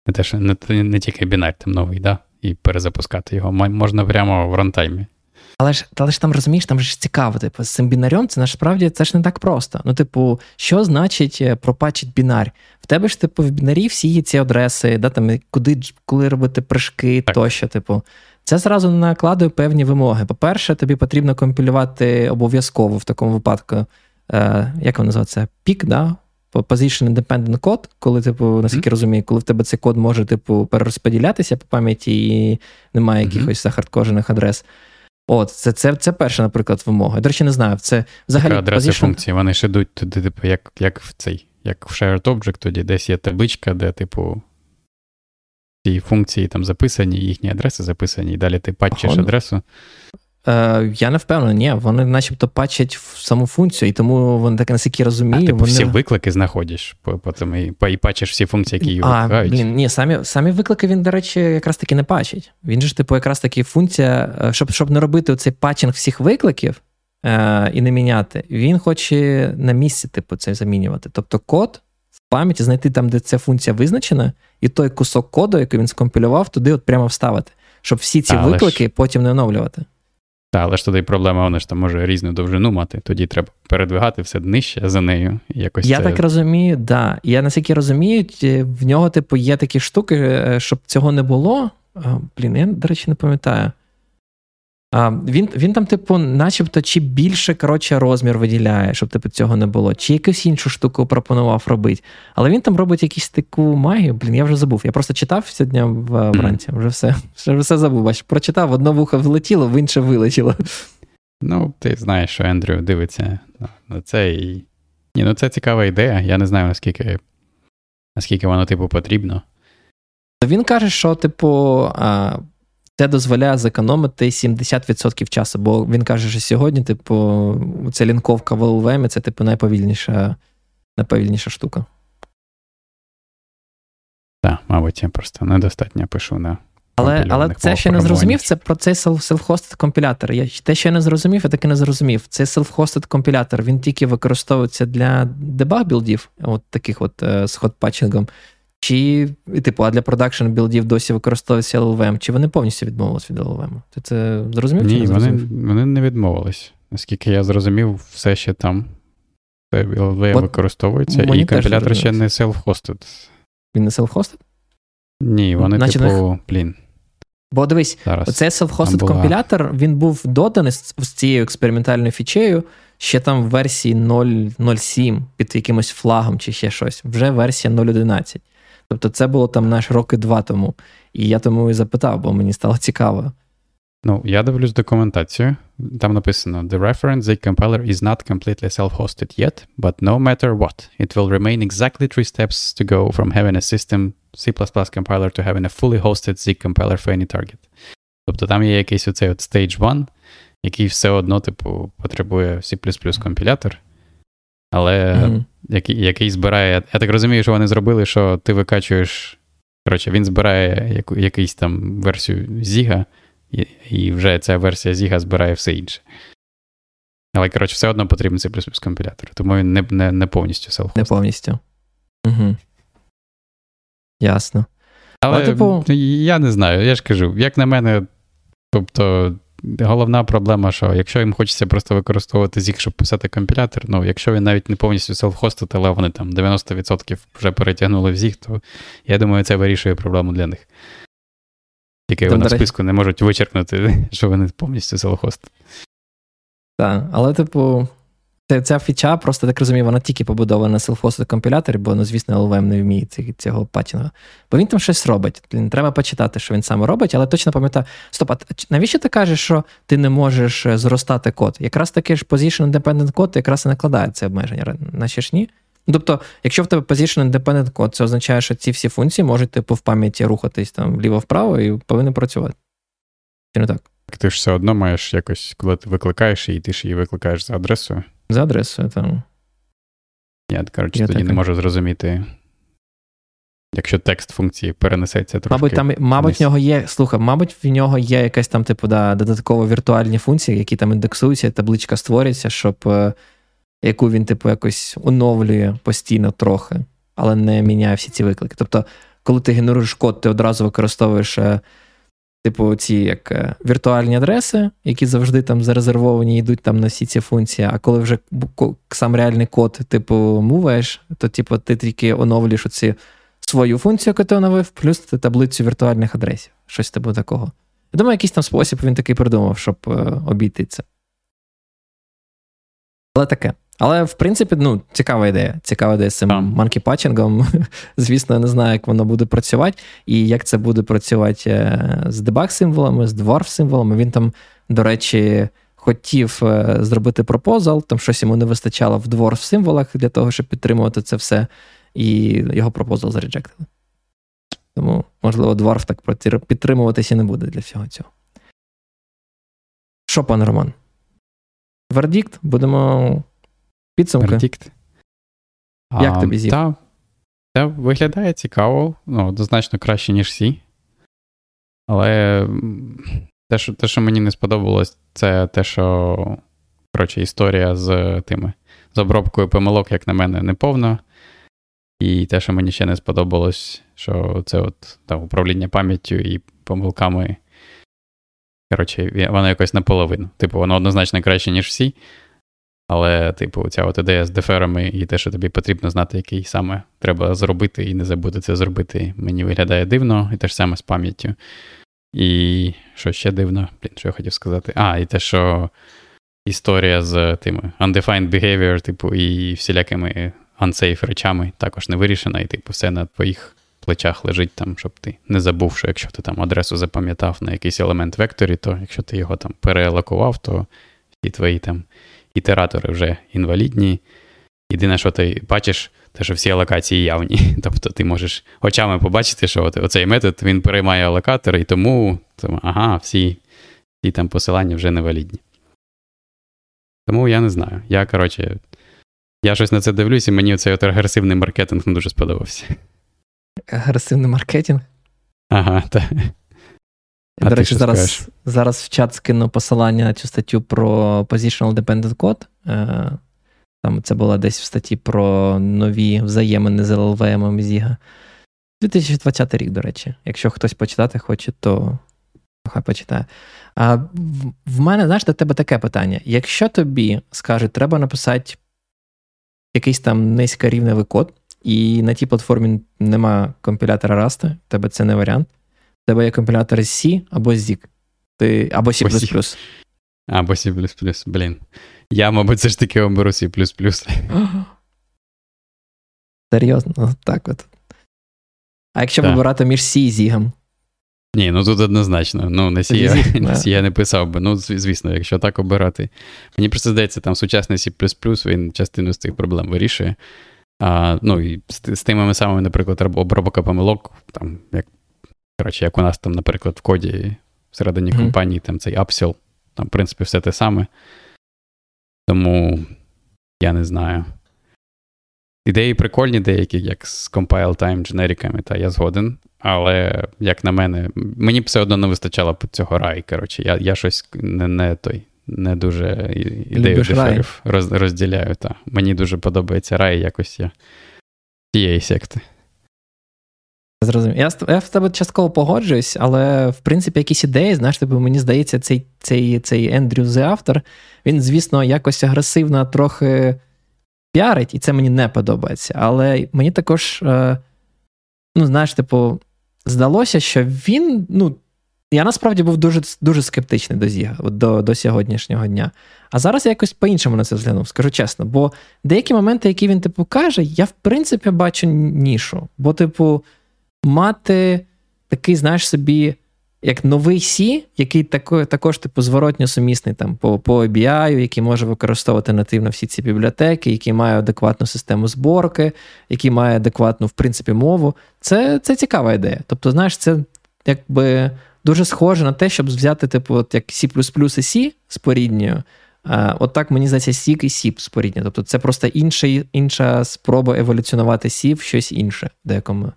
Не те, що не, не тільки бінар там новий, да? і перезапускати його. Можна прямо в рантаймі. Але ж але ж там розумієш, там ж цікаво, типу, з цим бінарем це насправді це ж не так просто. Ну, типу, що значить е, пропачить бінар? В тебе ж, типу, в бінарі всі є ці адреси, да, там, куди коли робити прыжки так. тощо, типу. Це зразу накладує певні вимоги. По-перше, тобі потрібно компілювати обов'язково в такому випадку, е, як воно називається, пік, да? Position Independent код, коли, типу, наскільки mm-hmm. розумію, коли в тебе цей код може, типу, перерозподілятися по пам'яті і немає якихось mm-hmm. захардкожених адрес. От, це це, це перша, наприклад, вимога. До речі, не знаю. Це взагалі Така адреси position... функції, вони ж йдуть туди, типу, як як в цей, як в shared object, тоді десь є табличка, де, типу, ці функції там записані, їхні адреси записані, і далі ти патчиш Хон... адресу. Е, Я не впевнений, ні, вони начебто патчать в саму функцію, і тому вони так наскільки розумію. А, типу вони... всі виклики знаходиш, потім і, і патчиш всі функції, які його А, блін, ні, самі самі виклики він, до речі, якраз таки не патчить. Він же, типу, якраз таки функція, е, щоб щоб не робити цей патчинг всіх викликів е, і не міняти, він хоче на місці, типу, це замінювати. Тобто код в пам'яті знайти там, де ця функція визначена, і той кусок коду, який він скомпілював, туди от прямо вставити, щоб всі ці а, виклики ж... потім не оновлювати. Так, але ж тоді проблема, вона ж там може різну довжину мати, тоді треба передвигати все нижче за нею. Якось Я це... так розумію, да. Я наскільки розумію, в нього, типу, є такі штуки, е, щоб цього не було. Блін, я, до речі, не пам'ятаю. А, Він він там, типу, начебто, чи більше коротше, розмір виділяє, щоб типу, цього не було, чи якусь іншу штуку пропонував робити. Але він там робить якусь таку магію. Блін, я вже забув. Я просто читав сьогодні вранці, вже все вже все забув. Бач, прочитав, одне вухо влетіло, в інше вилетіло. Ну, ти знаєш, що Ендрю дивиться на це і. Ні, ну це цікава ідея. Я не знаю, наскільки наскільки воно, типу, потрібно. Він каже, що, типу, це дозволяє зекономити 70% часу. Бо він каже, що сьогодні, типу, ця лінковка в LLVM це, типу, найповільніша, найповільніша штука. Так, мабуть, я просто недостатньо пишу на. Але але це ще не зрозумів, це про цей self-hosted компілятор. Я те, що я не зрозумів, я таки не зрозумів. Цей self-hosted компілятор він тільки використовується для дебаг білдів, от таких от е, з хот-патчингом. Чи, типу, а для продакшн білдів досі використовується LLVM, чи вони повністю відмовились від LLVM? Ти це зрозумів? Ні, чи не зрозумів? Вони, вони не відмовились. Наскільки я зрозумів, все ще там. LLVM використовується, і компілятор ще не self-hosted. Він не self-hosted? Ні, вони, Значить, типу, блін. Бо дивись, Зараз. оцей self-hosted була... компілятор він був доданий з, з цією експериментальною фічею ще там в версії 0.07 під якимось флагом чи ще щось. Вже версія 0.11. Тобто це було там наш роки два тому. І я тому і запитав, бо мені стало цікаво. Ну, я дивлюсь документацію. Там написано: The reference Z compiler is not completely self-hosted yet, but no matter what, it will remain exactly three steps to go from having a system C compiler to having a fully hosted Z compiler for any target. Тобто там є якийсь оцей от Stage 1, який все одно, типу, потребує C компілятор, але mm-hmm. який який збирає. Я так розумію, що вони зробили, що ти викачуєш. Коротше, він збирає яку, якийсь там версію Зіга, і, і вже ця версія Зіга збирає все інше. Але, коротше, все одно потрібен C компілятор, тому він не не, не повністю self Не повністю. Угу. Ясно. Але, Але типу... я не знаю, я ж кажу, як на мене, тобто. Головна проблема, що якщо їм хочеться просто використовувати ZIG, щоб писати компілятор, ну якщо він навіть не повністю селф-хостить, але вони там 90% вже перетягнули в ZIG, то я думаю, це вирішує проблему для них. Тільки вони в списку не можуть вичеркнути, що вони повністю селф-хостять. Так, але, типу, Ця фіча, просто так розумію, вона тільки побудована на селф-хостед компіляторі, бо, ну, звісно, LVM не вміє цього патчингу. Бо він там щось робить. Треба почитати, що він саме робить, але точно пам'ятаю. Стоп, а навіщо ти кажеш, що ти не можеш е, зростати код? Якраз таки ж Position Independent код якраз і накладає це обмеження, наче ж ні? Тобто, якщо в тебе Position Independent код, це означає, що ці всі функції можуть типу, в пам'яті рухатись там вліво-вправо і повинні працювати. Чи не так? Ти ж все одно маєш якось, коли ти викликаєш її, ти ж її викликаєш за адресою. За адресою, там. Я, коротше, Я тоді так... не можу зрозуміти. Якщо текст функції перенесеться трошки. Мабуть, там, мабуть, в нього є. Слухай, мабуть, в нього є якась там, типу, да, додатково віртуальні функції, які там індексуються, табличка створюється, щоб е, яку він, типу, якось оновлює постійно трохи, але не міняє всі ці виклики. Тобто, коли ти генеруєш код, ти одразу використовуєш е, Типу, ці як е, віртуальні адреси, які завжди там зарезервовані, йдуть там на всі ці функції. А коли вже сам реальний код, типу, муваєш, то типу, ти тільки оновлюєш оці свою функцію, яку ти оновив, плюс ти таблицю віртуальних адресів. Щось типу такого. Я думаю, якийсь там спосіб він такий придумав, щоб е, обійти це. Але таке. Але, в принципі, ну, цікава ідея. Цікава ідея з цим манкі-патчингом. Звісно, я не знаю, як воно буде працювати, і як це буде працювати е, з дебаг-символами, з dwarf-символами. Він там, до речі, хотів е, зробити пропозал, там щось йому не вистачало в dwarf-символах для того, щоб підтримувати це все, і його пропозал зареджектили. Тому, можливо, dwarf так підтримуватися не буде для всього цього. Що, пане Роман? Вердикт, будемо. Підсумки. Вердикт. Як а, тобі зів? Та, це виглядає цікаво, ну, однозначно краще, ніж всі. Але те, що те, що мені не сподобалось, це те, що коротше, історія з тими з обробкою помилок, як на мене, не повна. І те, що мені ще не сподобалось, що це от та, управління пам'яттю і помилками. Коротше, воно якось наполовину. Типу, воно однозначно краще, ніж всі. Але, типу, ця от ідея з деферами і те, що тобі потрібно знати, який саме треба зробити, і не забути це зробити, мені виглядає дивно, і те ж саме з пам'яттю. І що ще дивно, блін, що я хотів сказати? А, і те, що історія з тими undefined behavior, типу, і всілякими unsafe речами також не вирішена, і, типу, все на твоїх плечах лежить там, щоб ти не забув, що якщо ти там адресу запам'ятав на якийсь елемент векторі, то якщо ти його там переалокував, то всі твої там ітератори вже інвалідні. Єдине, що ти бачиш, те, що всі алокації явні. Тобто ти можеш очами побачити, що от, оцей метод він переймає алокатор, і тому, тому ага, всі, всі там посилання вже невалідні. Тому я не знаю. Я, коротше, я щось на це дивлюсь, і мені цей от агресивний маркетинг не дуже сподобався. Агресивний маркетинг? Ага, так. До речі, зараз зараз в чат скину посилання на цю статтю про Positional Dependent Code. Е, там це була десь в статті про нові взаємини з LLVM Зіга. 2020 рік, до речі. Якщо хтось почитати хоче, то хай почитає. А В мене, знаєш, до тебе таке питання. Якщо тобі скажуть, треба написати якийсь там низькорівневий код, і на тій платформі нема компілятора Rust, тебе це не варіант. В тебе є компілятор C або ZIG. Ти, Або C. Або C. Блін. Я, мабуть, все ж таки оберу C. Серйозно, так от. А якщо так. вибирати між C і Zig? Ні, ну тут однозначно. Ну, на C, я, на C я не писав би. Ну, звісно, якщо так обирати. Мені просто здається, там сучасний C він частину з цих проблем вирішує. А, Ну, і з, з тими самими, наприклад, обробка помилок, там, як коротше, як у нас там, наприклад, в коді всередині mm-hmm. компанії там цей upsell, там, в принципі, все те саме. Тому я не знаю. Ідеї прикольні, деякі, як з compile time дженериками, та я згоден. Але, як на мене, мені б все одно не вистачало цього рай. Коротше, я я щось не не той, не дуже ідею деферів роз, розділяю. Та. Мені дуже подобається рай якось я тієї секти. Зрозумів. Я я в тебе частково погоджуюсь, але в принципі якісь ідеї, знаєш, тобі, мені здається, цей цей, цей Ендрю The автор, він, звісно, якось агресивно трохи піарить, і це мені не подобається. Але мені також, е, ну, знаєш, типу, здалося, що він, ну, я насправді був дуже дуже скептичний до Зіга до до сьогоднішнього дня. А зараз я якось по-іншому на це зглянув, скажу чесно. Бо деякі моменти, які він типу каже, я в принципі бачу нішу. Бо, типу, мати такий, знаєш собі, як новий Сі, який також, також типу, зворотньо сумісний там по по ABI, який може використовувати нативно всі ці бібліотеки, який має адекватну систему зборки, який має адекватну, в принципі, мову. Це це цікава ідея. Тобто, знаєш, це якби дуже схоже на те, щоб взяти, типу, от як C і C з порідньою. От так, мені здається, Zig і C споріднені. Тобто це просто інша, інша спроба еволюціонувати C в щось інше в деякому,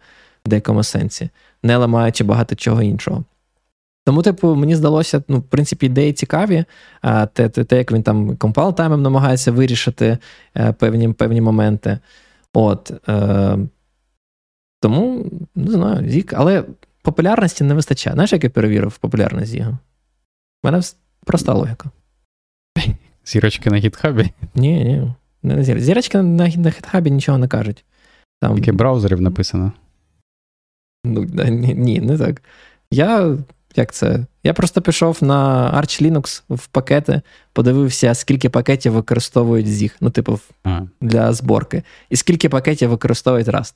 деякому сенсі, не ламаючи багато чого іншого. Тому, типу, мені здалося, ну, в принципі, ідеї цікаві. А те, те, те як він там compile time ом намагається вирішити е, певні певні моменти. От. Е, Тому, не знаю, Zig, але популярності не вистачає. Знаєш, як я перевірив популярність Zig а? У мене проста логіка. Зірочки на гітхабі? Ні, ні. Не зір. Зірочки на на гітхабі нічого не кажуть. Там... Тільки браузерів написано. Ну, Ні, не так. Я як це? Я просто пішов на Arch Linux в пакети, подивився, скільки пакетів використовують ZIG, ну, типу, ага. для зборки. І скільки пакетів використовують Rust.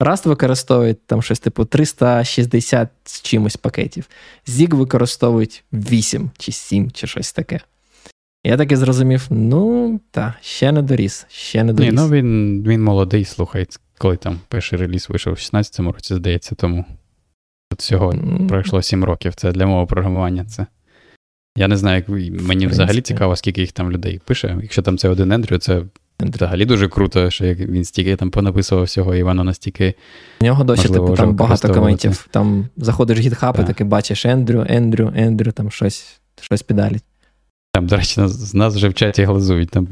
Rust використовує там щось типу 360 з чимось пакетів. ZIG використовують 8 чи 7, чи щось таке. Я так і зрозумів: ну, та, ще не доріс, ще не доріс. Ні, ну він він молодий, слухай, коли там перший реліз вийшов у 16-му році, здається, тому всього пройшло 7 років. Це для мого програмування. Це. Я не знаю, як мені взагалі цікаво, скільки їх там людей пише. Якщо там це один Ендрю, це взагалі дуже круто, що він стільки там понаписував всього, і воно настільки. У нього досі типу, там багато коментів. Там заходиш в GitHub і таки бачиш Ендрю, Ендрю, Ендрю, там щось щось підалить. Там, до речі, з нас вже в чаті глазують. Там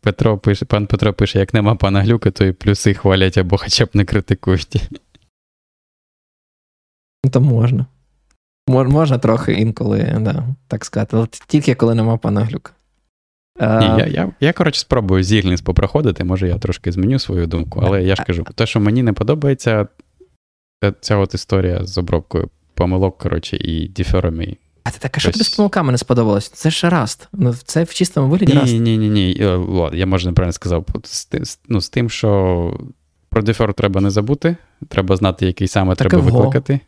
Петро пише, пан Петро пише, як нема пана глюка, то і плюси хвалять або хоча б не критикують. Ну, то можна. Можна трохи інколи, да, так сказати, але тільки коли нема пана глюка. Ні, я, я, я, коротше, спробую зіглінс попроходити, може я трошки зміню свою думку, але я ж кажу, те, що мені не подобається, ця от історія з обробкою помилок, коротше, і деферами. А ти так, а що тобі з помилками не сподобалось? Це ж раст. Ну, Це в чистому вигляді раст. Ні, ні, ні, ні. Я може неправильно сказав. З, ну, з тим, що про дефер треба не забути, треба знати, який саме так треба викликати.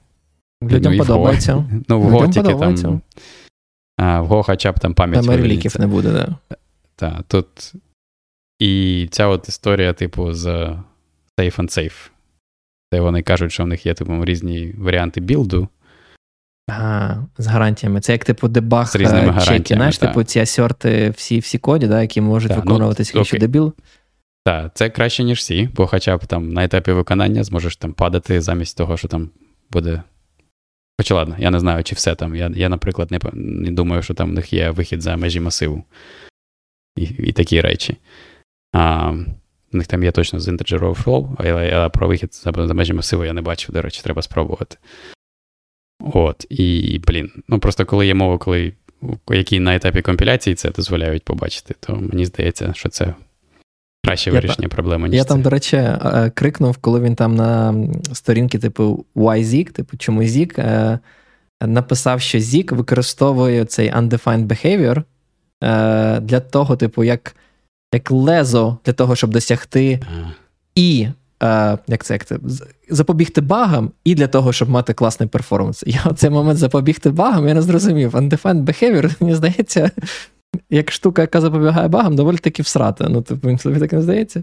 Людям ну, подобається. Ну, в Го тільки там. А, В Го хоча б там пам'ять. Там реліків не буде, да. Так, тут. І ця от історія, типу, з Safe and Safe. Де вони кажуть, що в них є типу, різні варіанти білду. Ага, з гарантіями. Це як типу дебаг з різними чеки. Знаєш, та. типу ці асерти всі всі коді, да, які можуть та, ну, виконуватися ну, дебіл. Так, це краще, ніж всі, бо хоча б там на етапі виконання зможеш там падати замість того, що там буде. Хоча ладно, я не знаю, чи все там. Я, я наприклад, не не думаю, що там в них є вихід за межі масиву і і такі речі. А, У них там є точно з Integer Overflow, але, але про вихід за, за межі масиву я не бачив, до речі, треба спробувати. От, і, блін, ну просто коли є мова, коли які на етапі компіляції це дозволяють побачити, то мені здається, що це краще вирішення проблеми. ніж Я це. там, до речі, е, крикнув, коли він там на сторінці, типу YZig, типу, чому Zig, е, написав, що Zig використовує цей undefined behavior е, для того, типу, як як лезо для того, щоб досягти і е, як це, як це, запобігти багам, і для того, щоб мати класний перформанс. Я цей момент запобігти багам, я не зрозумів. Undefined behavior, мені здається, як штука, яка запобігає багам, доволі таки всрата. Ну, тобі тобі так не здається?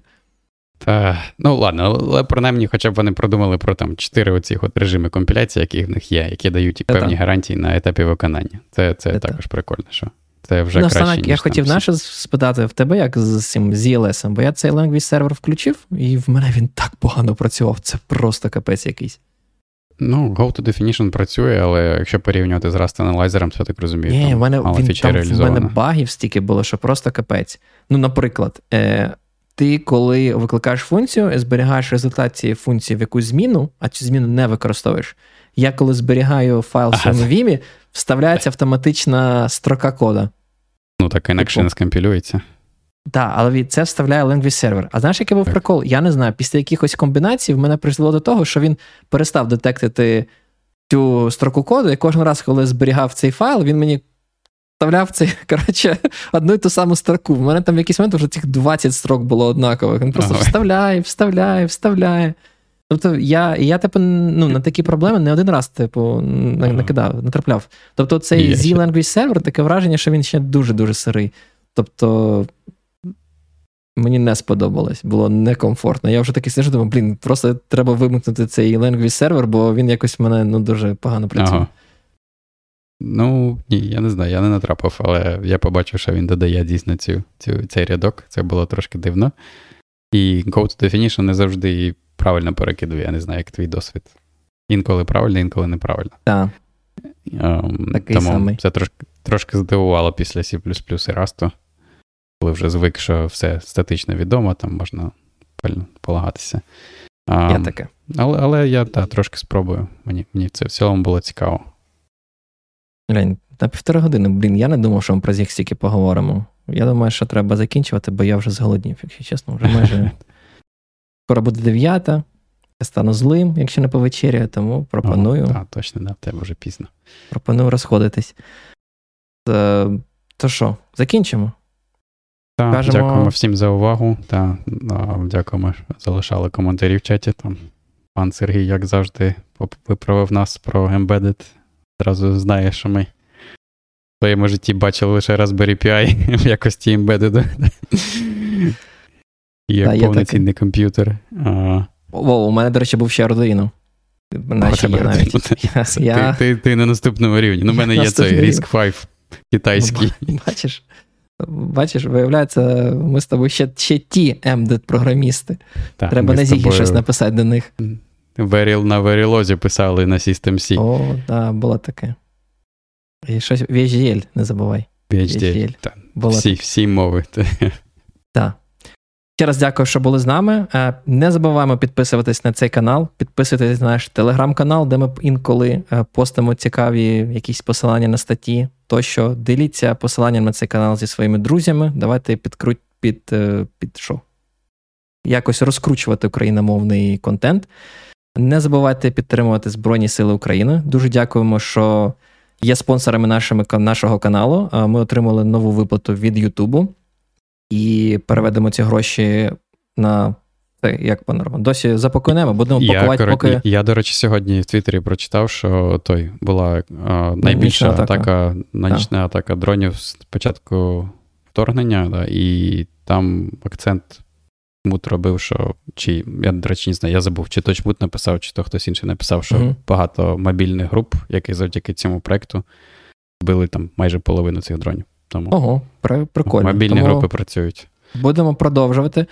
Та, Ну, ладно, але принаймні, хоча б вони продумали про там чотири оці от режими компіляції, які в них є, які дають певні гарантії на етапі виконання. Це це також прикольно. що це вже ну, краще, ніж Я хотів наше спитати в тебе, як з цим з ELS, бо я цей language сервер включив, і в мене він так погано працював. Це просто капець якийсь. Ну, Go to Definition працює, але якщо порівнювати з Rust Analyzer, то я так розумію. Ні, там в мене, він, там, в мене багів стільки було, що просто капець. Ну, наприклад, е, ти, коли викликаєш функцію, зберігаєш результат цієї функції в якусь зміну, а цю зміну не використовуєш. Я коли зберігаю файл в своєму Vim, вставляється автоматична строка кода. Ну, так інакше типу, не скомпілюється. Так, але це вставляє language сервер. А знаєш, який був так. прикол? Я не знаю. Після якихось комбінацій в мене прийшло до того, що він перестав детектити цю строку коду, і кожен раз, коли зберігав цей файл, він мені вставляв цей, коротше, одну і ту саму строку. В мене там в якийсь момент вже цих 20 строк було однакових. Він просто ага. вставляє, вставляє, вставляє. Тобто я я типу, ну, на такі проблеми не один раз типу, накидав, натрапляв. Тобто, цей Z-Language Server таке враження, що він ще дуже-дуже сирий. Тобто. Мені не сподобалось, було некомфортно. Я вже такий сижу, думаю, блін, просто треба вимкнути цей language сервер, бо він якось в мене ну, дуже погано працює. Ага. Ну, ні, я не знаю, я не натрапив, але я побачив, що він додає дійсно цю, цю, цей рядок. Це було трошки дивно. І Go to Definition не завжди правильно перекидую, я не знаю, як твій досвід. Інколи правильно, інколи неправильно. Так. Um, Такий тому самий. це трошки трошки здивувало після C і Rust, коли вже звик, що все статично відомо, там можна полагатися. Um, я таке. Але але я та, трошки спробую. Мені мені це в цілому було цікаво. Глянь, на півтори години, блін, я не думав, що ми про зіх стільки поговоримо. Я думаю, що треба закінчувати, бо я вже зголоднів, якщо чесно, вже майже Скоро буде дев'ята. Я стану злим, якщо не повечеряю, тому пропоную. О, точно, да, в тебе вже пізно. Пропоную розходитись. Е, то що, закінчимо? Так, Кажемо... Дякуємо всім за увагу. Та, Дякуємо, що залишали коментарі в чаті. Там Пан Сергій, як завжди, виправив нас про Embedded. Зразу знає, що ми в своєму житті бачили лише Raspberry Pi в якості Embedded. Як Та, повноцінний так... комп'ютер. А... О, у мене, до речі, був ще Arduino. Наші є навіть. Я, ти. Ти, ти на наступному рівні. Ну, У мене є цей Risk 5 китайський. Бачиш, Бачиш, виявляється, ми з тобою ще ще ті MDET-програмісти. Треба на Зігі щось написати до них. Веріл на Verilozі писали на System C. О, так, да, було таке. І щось VHDL, не забувай. VHDL, VHDL. Так. Всі, всі мови. Так. Ще раз дякую, що були з нами. Е, не забуваємо підписуватись на цей канал, підписуйтесь на наш телеграм-канал, де ми інколи е, постимо цікаві якісь посилання на статті. Тощо діліться посиланням на цей канал зі своїми друзями. Давайте підкруть під е, під що? Якось розкручувати україномовний контент. Не забувайте підтримувати Збройні Сили України. Дуже дякуємо, що є спонсорами нашими, нашого каналу. Ми отримали нову виплату від Ютубу і переведемо ці гроші на. Як пане Роман, досі запакуємо, будемо пакувати. Я, поки... я, до речі, сьогодні в Твіттері прочитав, що той була а, найбільша атака, атака нічна атака дронів з початку вторгнення, да, і там акцент Мут робив, що чи я, до речі, не знаю, я забув, чи точмут написав, чи то хтось інший написав, що uh багато мобільних груп, які завдяки цьому проекту збили там майже половину цих дронів. Тому Ого, прикольно. Мобільні Тому групи працюють. Будемо продовжувати.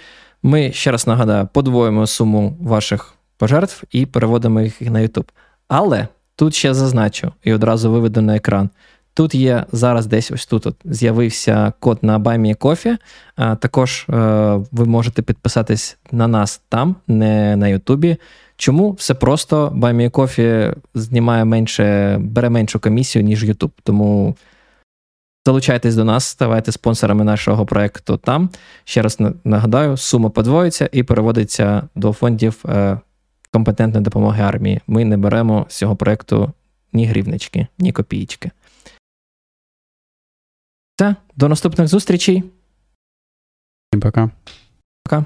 Ми ще раз нагадаю, подвоїмо суму ваших пожертв і переводимо їх на YouTube. Але тут ще зазначу і одразу виведу на екран. Тут є зараз десь ось тут от з'явився код на Buy Me a Coffee. Також е, ви можете підписатись на нас там, не на Ютубі. Чому? Все просто Buy Me a Coffee знімає менше, бере меншу комісію, ніж Ютуб. Тому залучайтесь до нас, ставайте спонсорами нашого проекту там. Ще раз нагадаю, сума подвоїться і переводиться до фондів е, компетентної допомоги армії. Ми не беремо з цього проекту ні грівнички, ні копійки. Все, до наступних зустрічей. Пока. Пока.